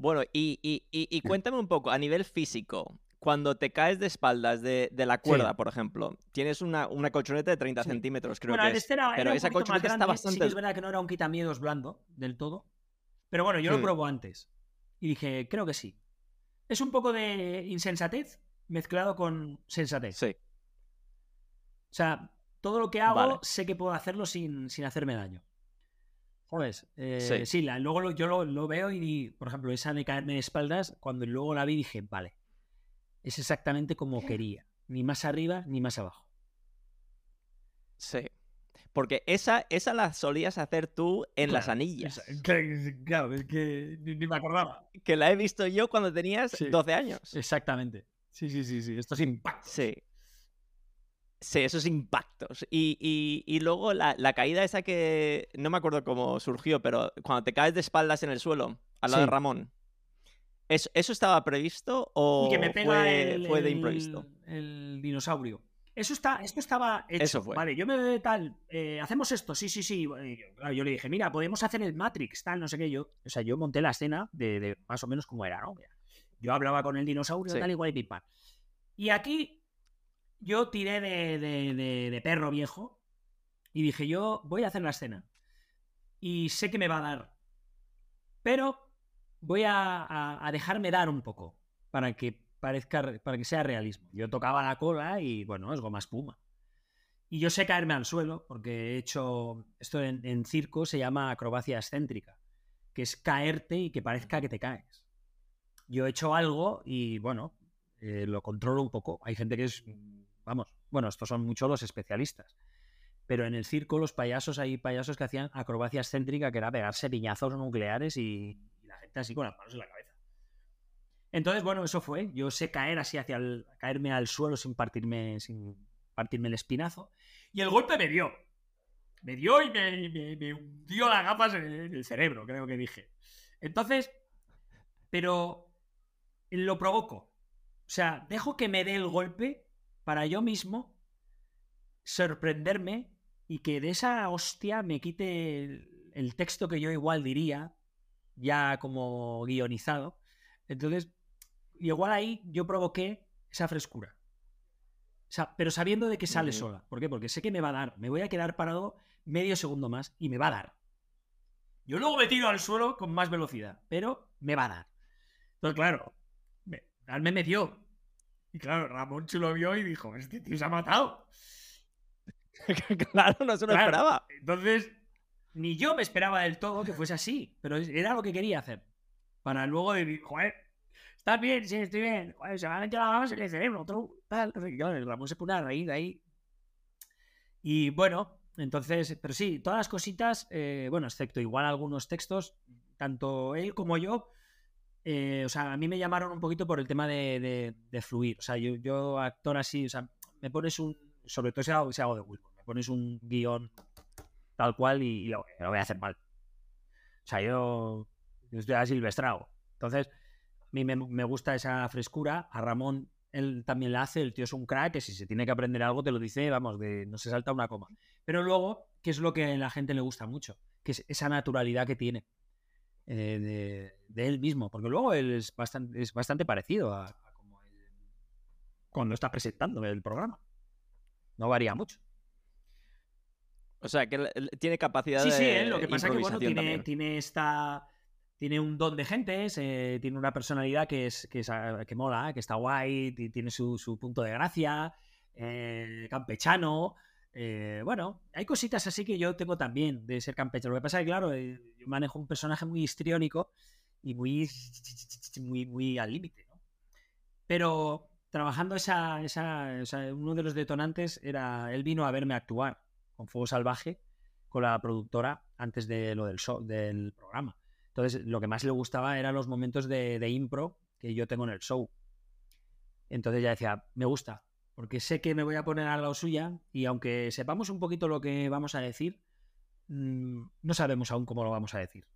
Bueno, y, cuéntame un poco, a nivel físico, cuando te caes de espaldas de, la cuerda, por ejemplo, tienes una, colchoneta de 30 centímetros, creo que es. Este pero esa colchoneta está bastante... Sí es verdad que no era un quitamiedos blando del todo. Pero bueno, yo lo probó antes. Y dije, creo que sí. Es un poco de insensatez mezclado con sensatez. Sí. O sea, todo lo que hago sé que puedo hacerlo sin, sin hacerme daño. Joder, eh, sí. luego yo lo, veo y, por ejemplo, esa de caerme de espaldas, cuando luego la vi dije, vale, es exactamente como quería, ni más arriba ni más abajo. Sí. Porque esa, esa la solías hacer tú en las anillas. Claro, es que ni, me acordaba. Que la he visto yo cuando tenías 12 años. Exactamente. Sí, sí, sí, sí. Estos impactos. Sí. Sí, esos impactos. Y, y, luego la, la, caída esa que no me acuerdo cómo surgió, pero cuando te caes de espaldas en el suelo, al lado de Ramón. ¿Eso, ¿Eso, estaba previsto o fue, de imprevisto? El, dinosaurio. Eso está, esto estaba hecho. Eso fue. Vale, yo me tal, eh, hacemos esto, sí, sí, sí. Yo le dije, mira, podemos hacer el Matrix, tal, no sé qué. Yo, o sea, yo monté la escena de, más o menos como era, ¿no? Yo hablaba con el dinosaurio, tal, igual y pipa. Y aquí yo tiré de, perro viejo y dije, yo voy a hacer la escena. Y sé que me va a dar. Pero voy a, dejarme dar un poco para que parezca, para que sea realismo. Yo tocaba la cola y bueno, es goma espuma. Y yo sé caerme al suelo, porque he hecho. Esto en, circo se llama acrobacia excéntrica, que es caerte y que parezca que te caes. Yo he hecho algo y bueno, eh, lo controlo un poco. Hay gente que es Vamos, bueno, estos son muchos los especialistas. Pero en el circo, los payasos, hay payasos que hacían acrobacia excéntrica, que era pegarse piñazos nucleares y, la gente así con las manos en la cabeza. Entonces, bueno, eso fue. Yo sé caer así hacia el, caerme al suelo sin partirme, sin partirme el espinazo. Y el golpe me dio. Me dio y me, hundió las gafas en el cerebro, creo que dije. Entonces, pero lo provoco. O sea, dejo que me dé el golpe para yo mismo sorprenderme y que de esa hostia me quite el, texto que yo igual diría, ya como guionizado. Entonces, igual ahí yo provoqué esa frescura. O sea, pero sabiendo de que sale sola. ¿Por qué? Porque sé que me va a dar. Me voy a quedar parado medio segundo más y me va a dar. Yo luego me tiro al suelo con más velocidad, pero me va a dar. Entonces, claro, me, me metió. Y claro, Ramón lo vio y dijo, este tío se ha matado. <laughs> claro, no se lo esperaba. Entonces, ni yo me esperaba del todo que fuese así, pero era lo que quería hacer. Para luego decir, joder, ¿estás bien? Sí, estoy bien. Joder, se me ha metido la mano en el cerebro. Otro, tal. Claro, Ramón se pone a reír de ahí. Y bueno, entonces, pero sí, todas las cositas, eh, bueno, excepto igual algunos textos, tanto él como yo, eh, o sea, a mí me llamaron un poquito por el tema de, fluir. O sea, yo, actor así, o sea, me pones un, sobre todo si hago, hago de Wilbur, me pones un guion tal cual y, lo, voy a hacer mal. O sea, yo, estoy a silvestrado. Entonces, a mí me, gusta esa frescura. A Ramón él también la hace, el tío es un crack, que si se tiene que aprender algo te lo dice, vamos, de no se salta una coma. Pero luego, ¿qué es lo que a la gente le gusta mucho? Que es esa naturalidad que tiene. Eh, de, él mismo, porque luego él es bastante, es bastante parecido a, como él, cuando está presentando el programa. No varía mucho. O sea, que tiene capacidad sí, de. Sí, sí, lo que pasa es que bueno, tiene, tiene esta. Tiene un don de gente, eh, tiene una personalidad que es, que, ah, que mola, que está guay, tiene su, su punto de gracia, eh, campechano. Eh, bueno, hay cositas así que yo tengo también de ser campechano. Lo que pasa es que, claro, eh, yo manejo un personaje muy histriónico y muy, muy, muy al límite, ¿no? Pero trabajando esa, esa, uno de los detonantes era, él vino a verme actuar con Fuego Salvaje, con la productora, antes de lo del show, del programa. Entonces, lo que más le gustaba eran los momentos de, de impro que yo tengo en el show. Entonces ya decía, me gusta, porque sé que me voy a poner a la suya y aunque sepamos un poquito lo que vamos a decir, mm, no sabemos aún cómo lo vamos a decir.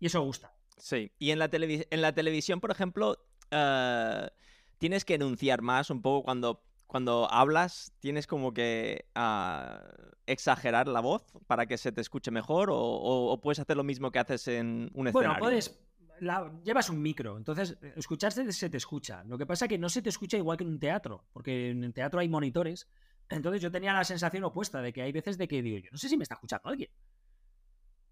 Y eso gusta. Sí, y en la, en la televisión, por ejemplo, eh, tienes que enunciar más un poco cuando, cuando hablas, tienes como que ah, exagerar la voz para que se te escuche mejor o, puedes hacer lo mismo que haces en un escenario. Bueno, puedes, llevas un micro, entonces eh, escucharse se te escucha. Lo que pasa es que no se te escucha igual que en un teatro, porque en el teatro hay monitores. Entonces yo tenía la sensación opuesta de que hay veces de que digo, yo no sé si me está escuchando alguien.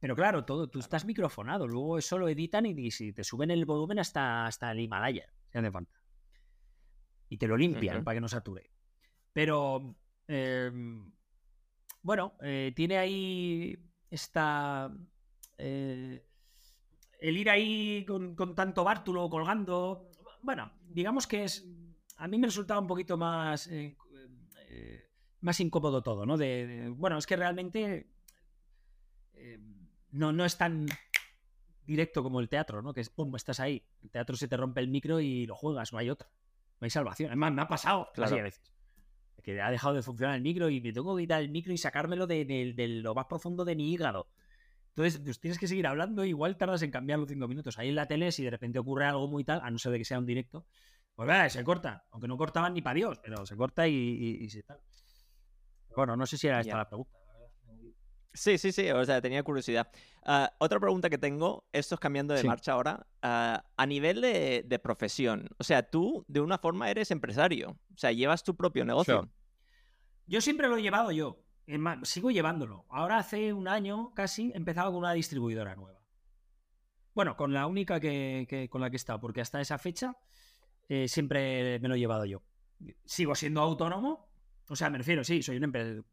Pero claro, todo, tú estás microfonado, luego eso lo editan y, si te suben el volumen hasta, hasta el Himalaya, si hace falta. Y te lo limpian para que no sature. Pero, em, bueno, eh, tiene ahí esta... Eh, el ir ahí con, tanto bártulo colgando, bueno, digamos que es, a mí me resultaba un poquito más, eh, eh, más incómodo todo, ¿no? De, bueno, es que realmente eh, no, no es tan directo como el teatro, ¿no? Que es, pum, estás ahí. El teatro se te rompe el micro y lo juegas, no hay otra. No hay salvación. Además, me ha pasado claro. a veces. que ha dejado de funcionar el micro y me tengo que quitar el micro y sacármelo de, lo más profundo de mi hígado. Entonces, pues tienes que seguir hablando, igual tardas en cambiarlo cinco minutos. Ahí en la tele, si de repente ocurre algo muy tal, a no ser de que sea un directo, pues vaya, se corta. Aunque no cortaban ni para Dios, pero se corta y, se tal. Bueno, no sé si era esta la pregunta. Sí, sí, sí, o sea, tenía curiosidad. Ah, otra pregunta que tengo, esto es cambiando de marcha ahora, ah, a nivel de, profesión, o sea, tú de una forma eres empresario, o sea, llevas tu propio negocio. Yo siempre lo he llevado yo, sigo llevándolo. Ahora hace un año casi he empezado con una distribuidora nueva. Bueno, con la única que, con la que he estado, porque hasta esa fecha eh, siempre me lo he llevado yo. Sigo siendo autónomo, o sea, me refiero, sí, soy un empresario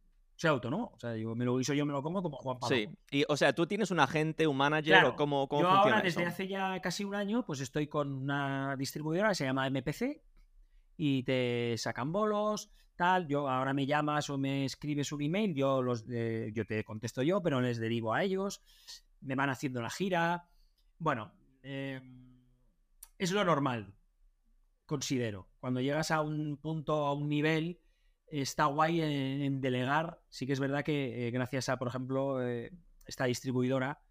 sea autónomo. O sea, yo me lo hizo yo, me lo como como Juan Pablo. Sí, y o sea, tú tienes un agente, un manager o cómo, cómo yo ahora, desde hace ya casi un año, pues estoy con una distribuidora que se llama MPC y te sacan bolos, tal. Yo ahora me llamas o me escribes un email, yo, los, yo te contesto yo, pero les derivo a ellos. Me van haciendo la gira. Bueno, em, es lo normal, considero. Cuando llegas a un punto, a un nivel está guay en, delegar. Sí que es verdad que eh, gracias a, por ejemplo, eh, esta distribuidora,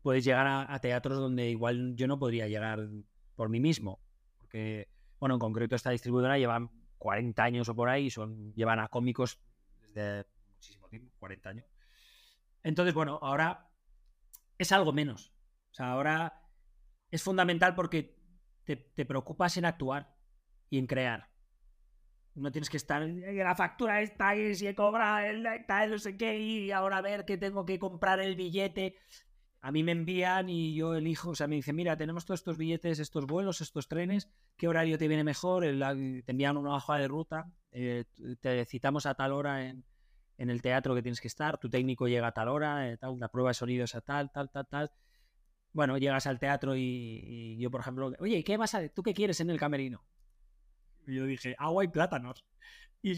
puedes llegar a, teatros donde igual yo no podría llegar por mí mismo. Porque, bueno, en concreto esta distribuidora llevan 40 años o por ahí, son, llevan a cómicos desde muchísimo tiempo, 40 años. Entonces, bueno, ahora es algo menos. O sea, ahora es fundamental porque te, te preocupas en actuar y en crear. No tienes que estar, la factura está y si he cobrado el tal, no sé qué, y ahora a ver que tengo que comprar el billete. A mí me envían y yo elijo, o sea, me dicen, mira, tenemos todos estos billetes, estos vuelos, estos trenes, ¿qué horario te viene mejor? te envían una hoja de ruta, eh, te citamos a tal hora en, el teatro que tienes que estar, tu técnico llega a tal hora, eh, tal, la prueba de sonido es a tal, tal, tal, tal. Bueno, llegas al teatro y, y yo, por ejemplo, oye, ¿qué vas a, ¿tú qué quieres en el camerino? Y yo dije, agua y plátanos. Y,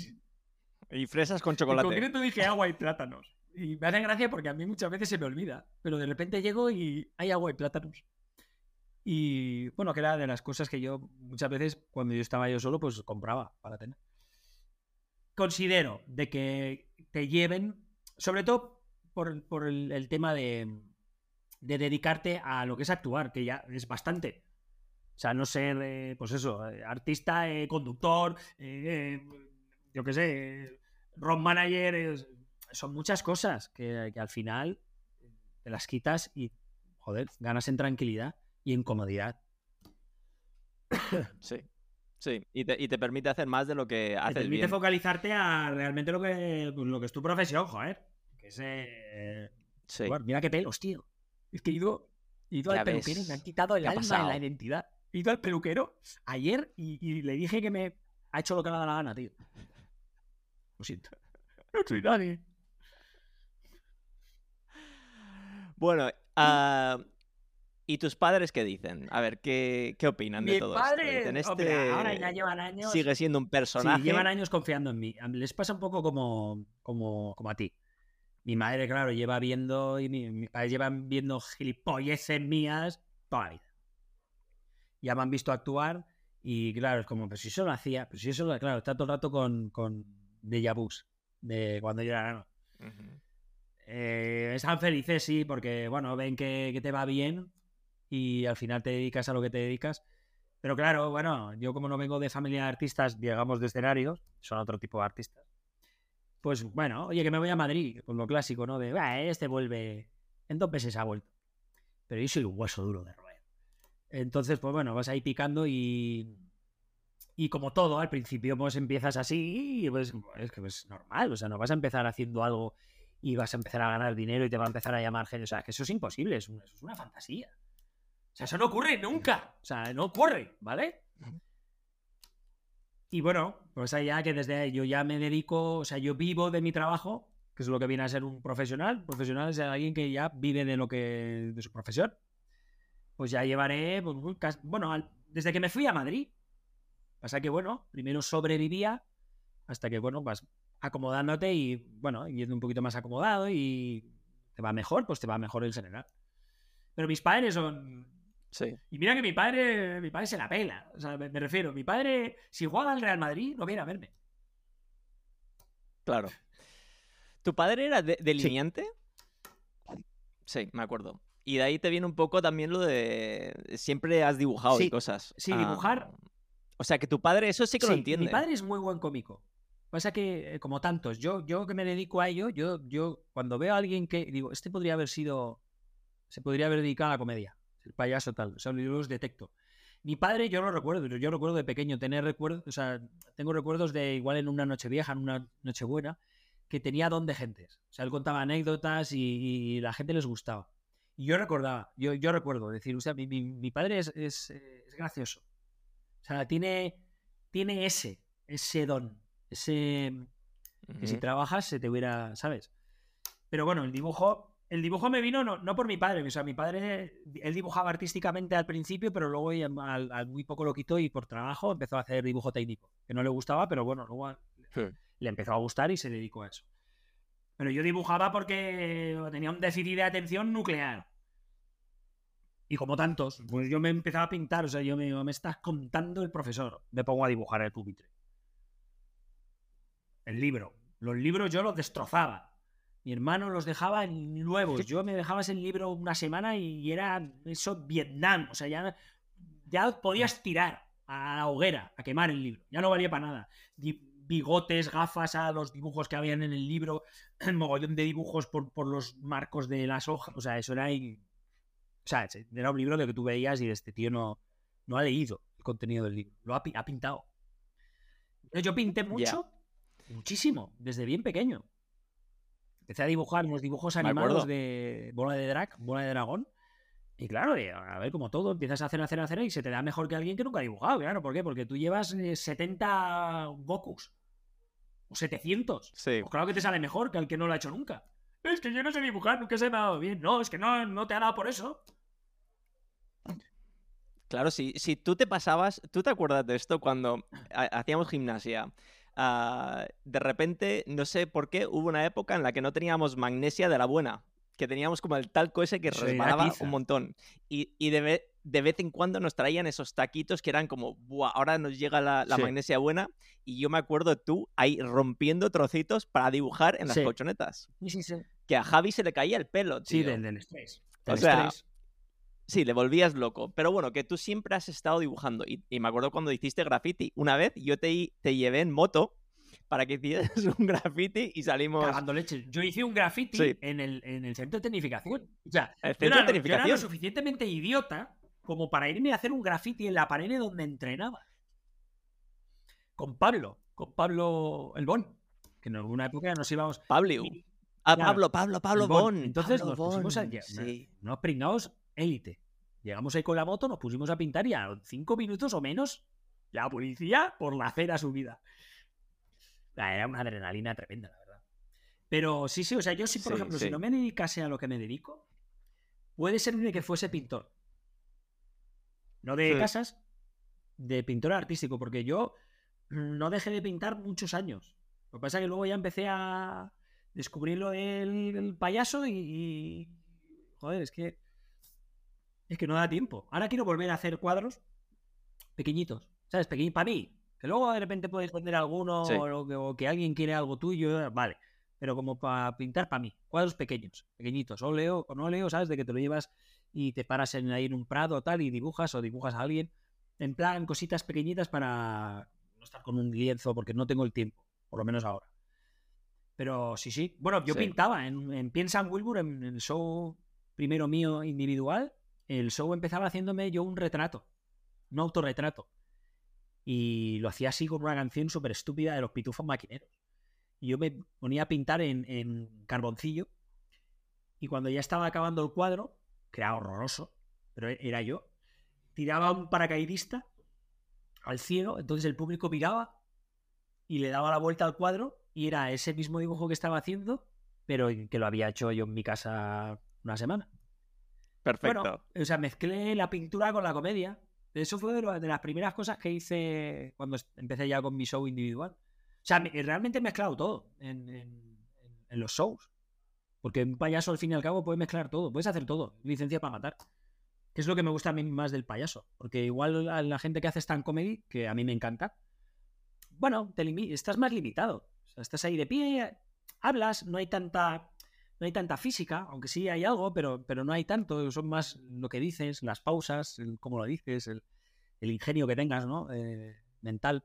y fresas con chocolate. En concreto dije agua y plátanos. Y me hacen gracia porque a mí muchas veces se me olvida. Pero de repente llego y hay agua y plátanos. Y bueno, que era de las cosas que yo muchas veces cuando yo estaba yo solo, pues compraba para tener. Considero de que te lleven, sobre todo por, el, tema de, de dedicarte a lo que es actuar, que ya es bastante. O sea, no ser, eh, pues eso, eh, artista, eh, conductor, yo qué sé, rock manager, son muchas cosas que, al final te las quitas y, joder, ganas en tranquilidad y en comodidad. Sí. Sí, y te, y te, permite hacer más de lo que haces Te permite focalizarte a realmente lo que, pues, lo que es tu profesión, joder. Que es... sí. mira qué pelos, tío. Es que he ido, he ido al peluquero y me han quitado el alma en la identidad. He ido al peluquero ayer y, le dije que me ha hecho lo que le da la gana, tío. Lo siento. No soy nadie. Bueno, ah, ¿y tus padres qué dicen? A ver, ¿qué, qué opinan de todo esto? Este... ahora ya llevan años... Sigue siendo un personaje. Sí, llevan años confiando en mí. Les pasa un poco como, como, como a ti. Mi madre, claro, lleva viendo... Y mi, mi padre llevan viendo gilipolleces mías toda la vida ya me han visto actuar y claro, es como, pero si eso lo hacía, pero si eso lo, claro, está todo el rato con, con déjà vus de cuando yo era eh, están felices, sí, porque bueno, ven que, te va bien y al final te dedicas a lo que te dedicas. Pero claro, bueno, yo como no vengo de familia de artistas, digamos, de escenarios, son otro tipo de artistas. Pues bueno, oye, que me voy a Madrid, con lo clásico, ¿no? De, este vuelve, en dos meses ha vuelto. Pero yo soy un hueso duro de roer. Entonces, pues bueno, vas ahí picando y. Y como todo, al principio pues empiezas así y pues es que es normal, o sea, no vas a empezar haciendo algo y vas a empezar a ganar dinero y te va a empezar a llamar gente, o sea, que eso es imposible, es, eso es una fantasía. O sea, eso no ocurre nunca, o sea, no ocurre, ¿vale? Y bueno, pues allá que desde ahí yo ya me dedico, o sea, yo vivo de mi trabajo, que es lo que viene a ser un profesional. Profesional es alguien que ya vive de lo que de su profesión pues ya llevaré, pues, bueno, desde que me fui a Madrid. Pasa que, bueno, primero sobrevivía hasta que, bueno, vas acomodándote y, bueno, yendo un poquito más acomodado y te va mejor, pues te va mejor en general. Pero mis padres son, Sí. Y mira que mi padre, mi padre se la pela. O sea, me, refiero, mi padre, si juega al Real Madrid, no viene a verme. Claro. ¿Tu padre era delineante? Sí. me acuerdo. Y de ahí te viene un poco también lo de. Siempre has dibujado y cosas. Sí, dibujar. Ah, o sea, que tu padre eso sí que lo entiende. Mi padre es muy buen cómico. Pasa que, eh, como tantos, yo, yo que me dedico a ello, yo, yo cuando veo a alguien que digo, este podría haber sido, se podría haber dedicado a la comedia, el payaso tal, o sea, los detecto. Mi padre, yo lo recuerdo, yo recuerdo de pequeño tener recuerdos, o sea, tengo recuerdos de igual en una noche vieja, en una noche buena, que tenía don de gentes. O sea, él contaba anécdotas y, la gente les gustaba. Y yo recordaba, yo, yo recuerdo decir, o sea, mi, mi, padre es, es, es, gracioso. O sea, tiene, tiene ese, ese don ese que si trabajas se te hubiera, ¿sabes? Pero bueno, el dibujo, el dibujo me vino no, no, por mi padre, o sea, mi padre, él dibujaba artísticamente al principio, pero luego al, muy poco lo quitó y por trabajo empezó a hacer dibujo técnico, que no le gustaba, pero bueno, luego le empezó a gustar y se dedicó a eso. Pero yo dibujaba porque tenía un déficit de atención nuclear. Y como tantos, pues yo me empezaba a pintar, o sea, yo me, me estás contando el profesor, me pongo a dibujar el pupitre el libro. Los libros yo los destrozaba. Mi hermano los dejaba nuevos. Yo me dejaba ese libro una semana y era eso Vietnam. O sea, ya, ya podías tirar a la hoguera, a quemar el libro. Ya no valía para nada. Bigotes, gafas a los dibujos que habían en el libro, el <clears throat> mogollón de dibujos por, por los marcos de las hojas. O sea, eso era. O sea, era un libro de que tú veías y este tío no, no ha leído el contenido del libro. Lo ha, pintado. Yo pinté mucho. Muchísimo, desde bien pequeño. Empecé a dibujar unos dibujos animados de bola de drag, bola de dragón. Y claro, a ver, como todo, empiezas a hacer, a hacer, a hacer y se te da mejor que alguien que nunca ha dibujado. Claro, ¿por qué? Porque tú llevas 70 eh, Gokus. O 700. Sí. Pues claro que te sale mejor que al que no lo ha hecho nunca. Es que yo no sé dibujar, nunca se me ha dado bien. No, es que no, no te ha dado por eso. Claro, si, si tú te pasabas, ¿tú te acuerdas de esto cuando hacíamos gimnasia? Ah, de repente, no sé por qué, hubo una época en la que no teníamos magnesia de la buena, que teníamos como el talco ese que resbalaba un montón. Y, y de, de, vez en cuando nos traían esos taquitos que eran como, Buah, ahora nos llega la, magnesia buena. Y yo me acuerdo tú ahí rompiendo trocitos para dibujar en las colchonetas. Que a Javi se le caía el pelo, tío. Sí, del, estrés. o sea, Sí, le volvías loco. Pero bueno, que tú siempre has estado dibujando. Y, me acuerdo cuando hiciste graffiti. Una vez yo te, te llevé en moto para que hicieras <laughs> un graffiti y salimos. Cagando leche. Yo hice un graffiti en, el, en, el, centro de tecnificación. O sea, el centro de era lo suficientemente idiota como para irme a hacer un graffiti en la pared donde entrenaba. Con Pablo, con Pablo El Bon. Que en alguna época nos íbamos. Pablo. Ah, Pablo, Pablo, Pablo Bon. Entonces nos pusimos a, sí. pringados élite. Llegamos ahí con la moto, nos pusimos a pintar y a cinco minutos o menos la policía por la acera subida. Era una adrenalina tremenda, la verdad. Pero sí, sí, o sea, yo sí, por ejemplo, si no me dedicase a lo que me dedico, puede ser de que fuese pintor. No de casas, de pintor artístico, porque yo no dejé de pintar muchos años. Lo que pasa es que luego ya empecé a descubrir lo del payaso y, Joder, es que es que no da tiempo. Ahora quiero volver a hacer cuadros pequeñitos. ¿Sabes? Pequeñitos para mí. Que luego de repente puedes poner alguno o, que, alguien quiere algo tuyo. Vale. Pero como para pintar para mí. Cuadros pequeños, pequeñitos. O leo o no leo, ¿sabes? De que te lo llevas y te paras en, ahí en un prado o tal y dibujas o dibujas a alguien. En plan, cositas pequeñitas para no estar con un lienzo porque no tengo el tiempo. Por lo menos ahora. Pero sí, sí. Bueno, yo pintaba en, en Piensa en Wilbur, en el show primero mío individual el show empezaba haciéndome yo un retrato, un autorretrato. Y lo hacía así con una canción súper estúpida de los pitufos maquineros. Y yo me ponía a pintar en, carboncillo. Y cuando ya estaba acabando el cuadro, que era horroroso, pero era yo, tiraba un paracaidista al cielo, entonces el público miraba y le daba la vuelta al cuadro y era ese mismo dibujo que estaba haciendo, pero que lo había hecho yo en mi casa una semana. Perfecto. o sea, mezclé la pintura con la comedia. Eso fue de, las primeras cosas que hice cuando empecé ya con mi show individual. O sea, realmente he mezclado todo en, los shows. Porque un payaso al fin y al cabo puede mezclar todo, puedes hacer todo. Licencia para matar. Que es lo que me gusta a mí más del payaso. Porque igual a la gente que hace stand comedy, que a mí me encanta, bueno, te estás más limitado. O sea, estás ahí de pie, hablas, no hay tanta no hay tanta física, aunque sí hay algo, pero, pero no hay tanto, son más lo que dices, las pausas, el cómo lo dices, el, ingenio que tengas, ¿no? Eh, mental.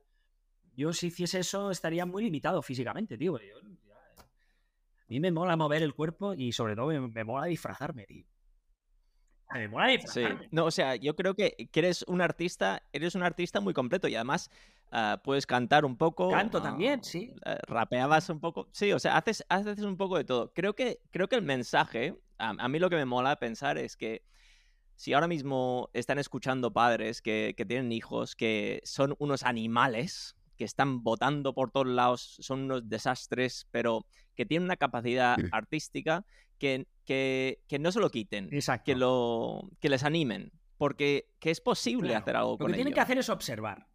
Yo si hiciese eso estaría muy limitado físicamente, tío. a mí me mola mover el cuerpo y sobre todo me, mola disfrazarme, tío. Me mola disfrazarme. Sí. No, o sea, yo creo que, que eres un artista, eres un artista muy completo y además Ah, puedes cantar un poco. Canto también, sí. Eh, rapeabas un poco. Sí, o sea, haces, haces un poco de todo. Creo que, creo que el mensaje, a, mí lo que me mola pensar es que si ahora mismo están escuchando padres que, tienen hijos que son unos animales, que están votando por todos lados, son unos desastres, pero que tienen una capacidad artística que, que, no se lo quiten, que, lo, que les animen, porque que es posible hacer algo con Lo que tienen que hacer es observar.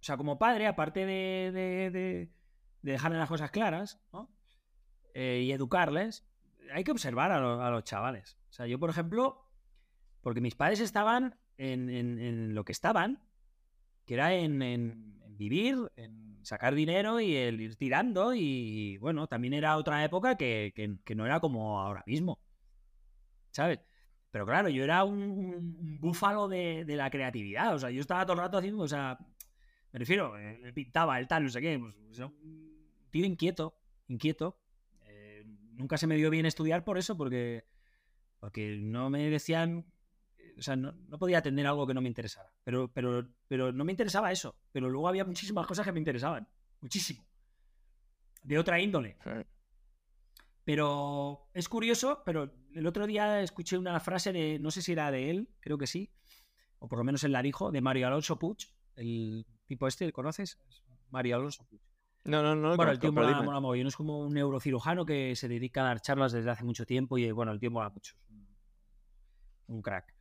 O sea, como padre, aparte de, de, de, dejarle las cosas claras ¿no? Eh, y educarles, hay que observar a, los chavales. O sea, yo, por ejemplo, porque mis padres estaban en, en, lo que estaban, que era en, vivir, en sacar dinero y el ir tirando. Y bueno, también era otra época que, que, no era como ahora mismo. ¿Sabes? Pero claro, yo era un, un búfalo de, de, la creatividad. O sea, yo estaba todo el rato haciendo, o sea, me refiero, eh, pintaba, el tal, no sé qué. Pues, un tío inquieto, inquieto. Eh, nunca se me dio bien estudiar por eso, porque, porque no me decían. O sea, no, podía atender algo que no me interesara. Pero, pero, pero no me interesaba eso. Pero luego había muchísimas cosas que me interesaban. Muchísimo. De otra índole. Pero es curioso, pero el otro día escuché una frase de, no sé si era de él, creo que sí, o por lo menos él la dijo, de Mario Alonso Puig, el tipo este, ¿conoces? Mario Alonso. No, no, no. Bueno, el tío mola, mola Es como un neurocirujano que se dedica a dar charlas desde hace mucho tiempo y, bueno, el tío mola mucho. Un crack.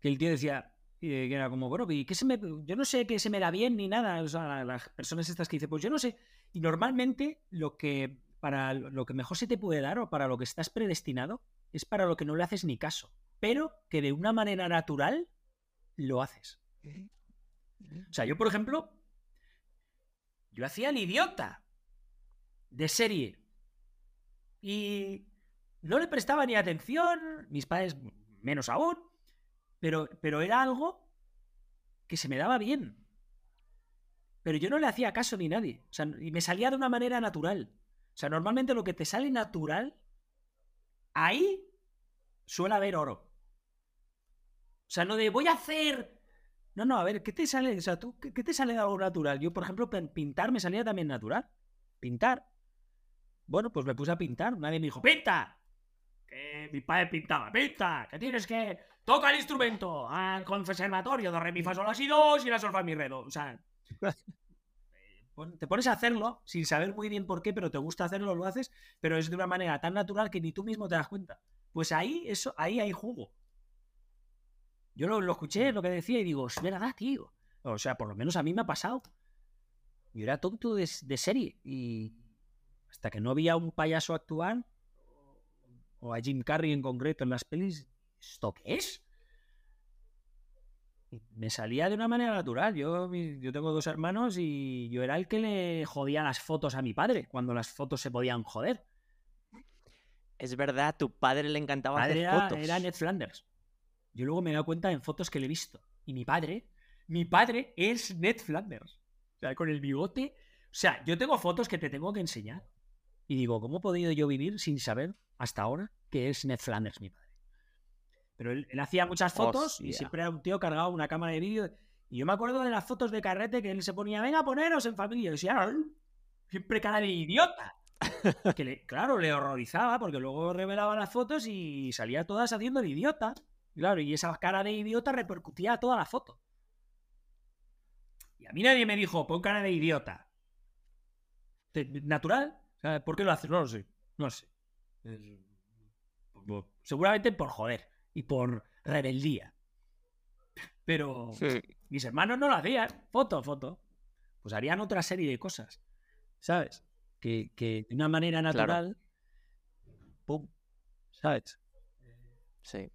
Que el tío decía, que era como, bueno, ¿y qué se me, yo no sé qué se me da bien ni nada. O sea, las personas estas que dicen, pues yo no sé. Y normalmente lo que, para lo que mejor se te puede dar o para lo que estás predestinado es para lo que no le haces ni caso. Pero que de una manera natural lo haces. O sea, yo, por ejemplo, yo hacía el idiota de serie. Y no le prestaba ni atención, mis padres menos aún, pero, pero era algo que se me daba bien. Pero yo no le hacía caso ni nadie. O sea, y me salía de una manera natural. O sea, normalmente lo que te sale natural, ahí suele haber oro. O sea, no de voy a hacer no, no, a ver, ¿qué te sale? O sea, ¿tú, qué, te sale de algo natural? Yo, por ejemplo, pintar me salía también natural. Pintar. Bueno, pues me puse a pintar. Nadie me dijo, ¡pinta! Que mi padre pintaba, ¡pinta! Que tienes que. Toca el instrumento al conservatorio de re, mi, fa, sol, y dos y la sol, fa, mi, re, O sea. <laughs> te pones a hacerlo sin saber muy bien por qué, pero te gusta hacerlo, lo haces, pero es de una manera tan natural que ni tú mismo te das cuenta. Pues ahí, eso, ahí hay jugo. Yo lo, escuché, lo que decía, y digo, es verdad, tío. O sea, por lo menos a mí me ha pasado. Yo era tonto de, serie. Y hasta que no había un payaso actuar, o a Jim Carrey en concreto en las pelis, ¿esto qué es? me salía de una manera natural. Yo, yo tengo dos hermanos y yo era el que le jodía las fotos a mi padre cuando las fotos se podían joder. Es verdad, tu padre le encantaba hacer fotos. Era Ned Flanders. Yo luego me he dado cuenta en fotos que le he visto. Y mi padre, mi padre es Ned Flanders. O sea, con el bigote. O sea, yo tengo fotos que te tengo que enseñar. Y digo, ¿cómo he podido yo vivir sin saber hasta ahora que es Ned Flanders mi padre? Pero él, hacía muchas fotos y siempre era un tío cargado una cámara de vídeo. Y yo me acuerdo de las fotos de carrete que él se ponía, venga, poneros en familia. Y decía, siempre cara de idiota. que claro, le horrorizaba porque luego revelaba las fotos y salía todas haciendo el idiota. Claro, y esa cara de idiota repercutía a toda la foto. Y a mí nadie me dijo, pon cara de idiota. ¿Natural? ¿Por qué lo haces? No lo sé. No sé. Seguramente por joder y por rebeldía. Pero mis hermanos no lo hacían. Foto, foto. Pues harían otra serie de cosas. ¿Sabes? Que, de una manera natural. ¡Pum! ¿Sabes? Sí.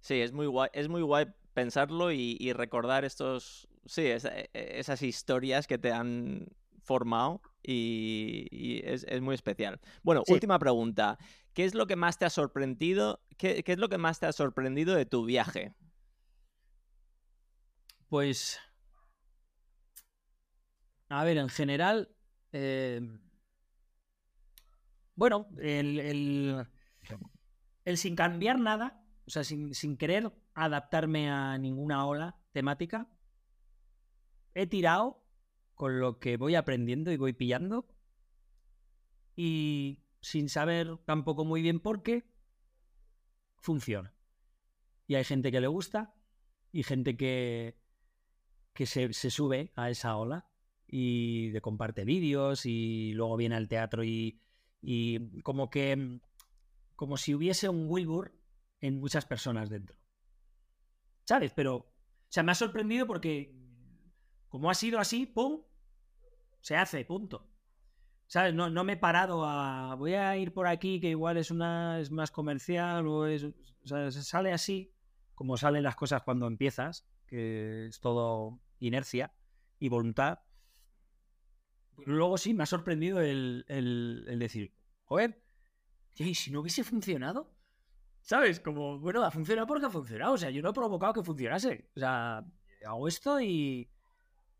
Sí, es muy guay, es muy guay pensarlo y, recordar estos, sí, e, e, esas historias que te han formado y, es, muy especial. Bueno, última pregunta. ¿Qué es lo que más te ha sorprendido? ¿Qué, es lo que más te ha sorprendido de tu viaje? Pues. A ver, en general. Eh, bueno, el, el, sin cambiar nada, o sea, sin, sin querer adaptarme a ninguna ola temática, he tirado con lo que voy aprendiendo y voy pillando. Y sin saber tampoco muy bien por qué, funciona. Y hay gente que le gusta y gente que, que se, sube a esa ola y comparte vídeos y luego viene al teatro y, y como que como si hubiese un Wilbur en muchas personas dentro. ¿Sabes? Pero, o sea, me ha sorprendido porque como ha sido así, ¡pum! Se hace, punto. ¿Sabes? No, no me he parado a. Voy a ir por aquí, que igual es una. es más comercial, o es. O sea, sale así, como salen las cosas cuando empiezas, que es todo inercia y voluntad. Luego sí, me ha sorprendido el, el, decir, joder, y si no hubiese funcionado, ¿sabes? Como, bueno, ha funcionado porque ha funcionado. O sea, yo no he provocado que funcionase. O sea, hago esto y,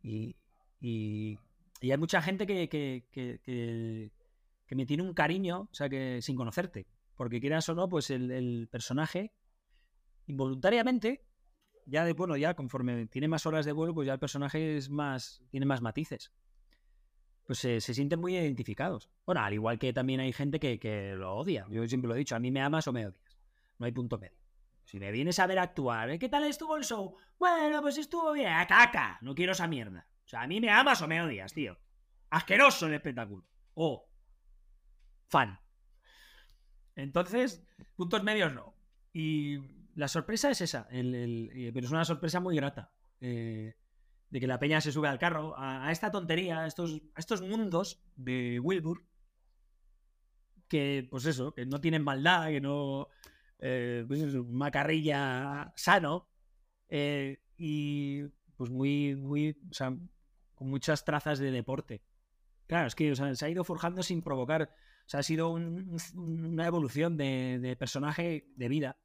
y, y hay mucha gente que, que, que, me tiene un cariño, o sea, que sin conocerte. Porque quieras o no, pues el, personaje, involuntariamente, ya de, bueno, ya conforme tiene más horas de vuelo, pues ya el personaje es más, tiene más matices. Pues se, sienten muy identificados. Bueno, al igual que también hay gente que, que lo odia. Yo siempre lo he dicho, a mí me amas o me odias. No hay punto medio. Si me vienes a ver actuar, ¿eh? ¿qué tal estuvo el show? Bueno, pues estuvo bien. ¡Caca! No quiero esa mierda. O sea, a mí me amas o me odias, tío. Asqueroso el espectáculo. O fan. Entonces, puntos medios no. Y la sorpresa es esa. pero es una sorpresa muy grata. Eh, de que la peña se sube al carro a, esta tontería, a estos, estos mundos de Wilbur. Que, pues eso, que no tienen maldad, que no. Eh, pues macarrilla sano. Eh, y pues muy, muy. O sea, con muchas trazas de deporte. Claro, es que se ha ido forjando sin provocar. O sea, ha sido una evolución de, personaje de vida.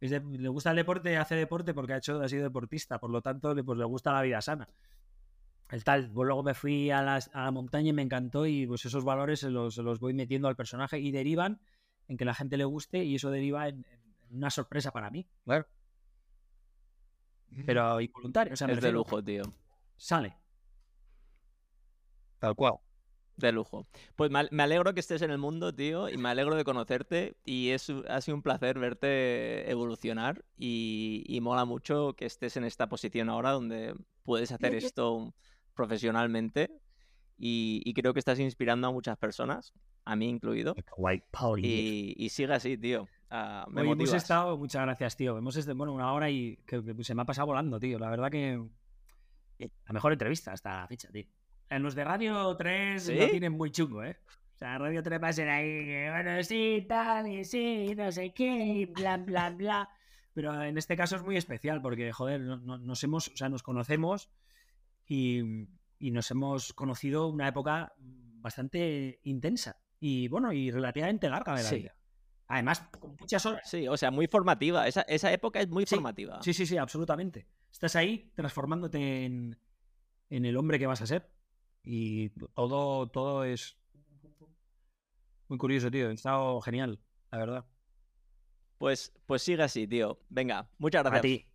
le gusta el deporte, hace deporte porque ha, hecho, ha sido deportista, por lo tanto, pues, le gusta la vida sana. El tal, pues luego me fui a, la montaña y me encantó y pues esos valores se los, voy metiendo al personaje y derivan en que la gente le guste y eso deriva en, una sorpresa para mí. Claro. Pero involuntario. O sea, es de lujo, tío. Sale. Tal cual. De lujo. Pues me alegro que estés en el mundo, tío, y me alegro de conocerte. Y es, ha sido un placer verte evolucionar. Y, mola mucho que estés en esta posición ahora donde puedes hacer esto profesionalmente. Y, creo que estás inspirando a muchas personas, a mí incluido. Y, y sigue así, tío. Uh, me hemos estado, muchas gracias, tío. Hemos estado, bueno, una hora y que, se me ha pasado volando, tío. La verdad que la mejor entrevista hasta la fecha, tío. En los de Radio 3 lo tienen muy chungo, ¿eh? O sea, Radio 3 va a ser ahí, bueno, sí, tal, y sí, no sé qué, y bla, bla, bla. Pero en este caso es muy especial porque, joder, nos hemos, o sea, nos conocemos y, nos hemos conocido una época bastante intensa y, bueno, y relativamente larga de la vida. Además, con muchas horas. Sí, o sea, muy formativa. Esa, época es muy formativa. Sí, sí, sí, absolutamente. Estás ahí transformándote en, en el hombre que vas a ser. Y todo, todo es muy curioso, tío. Ha estado genial, la verdad. Pues, pues sigue así, tío. Venga, muchas gracias. A ti.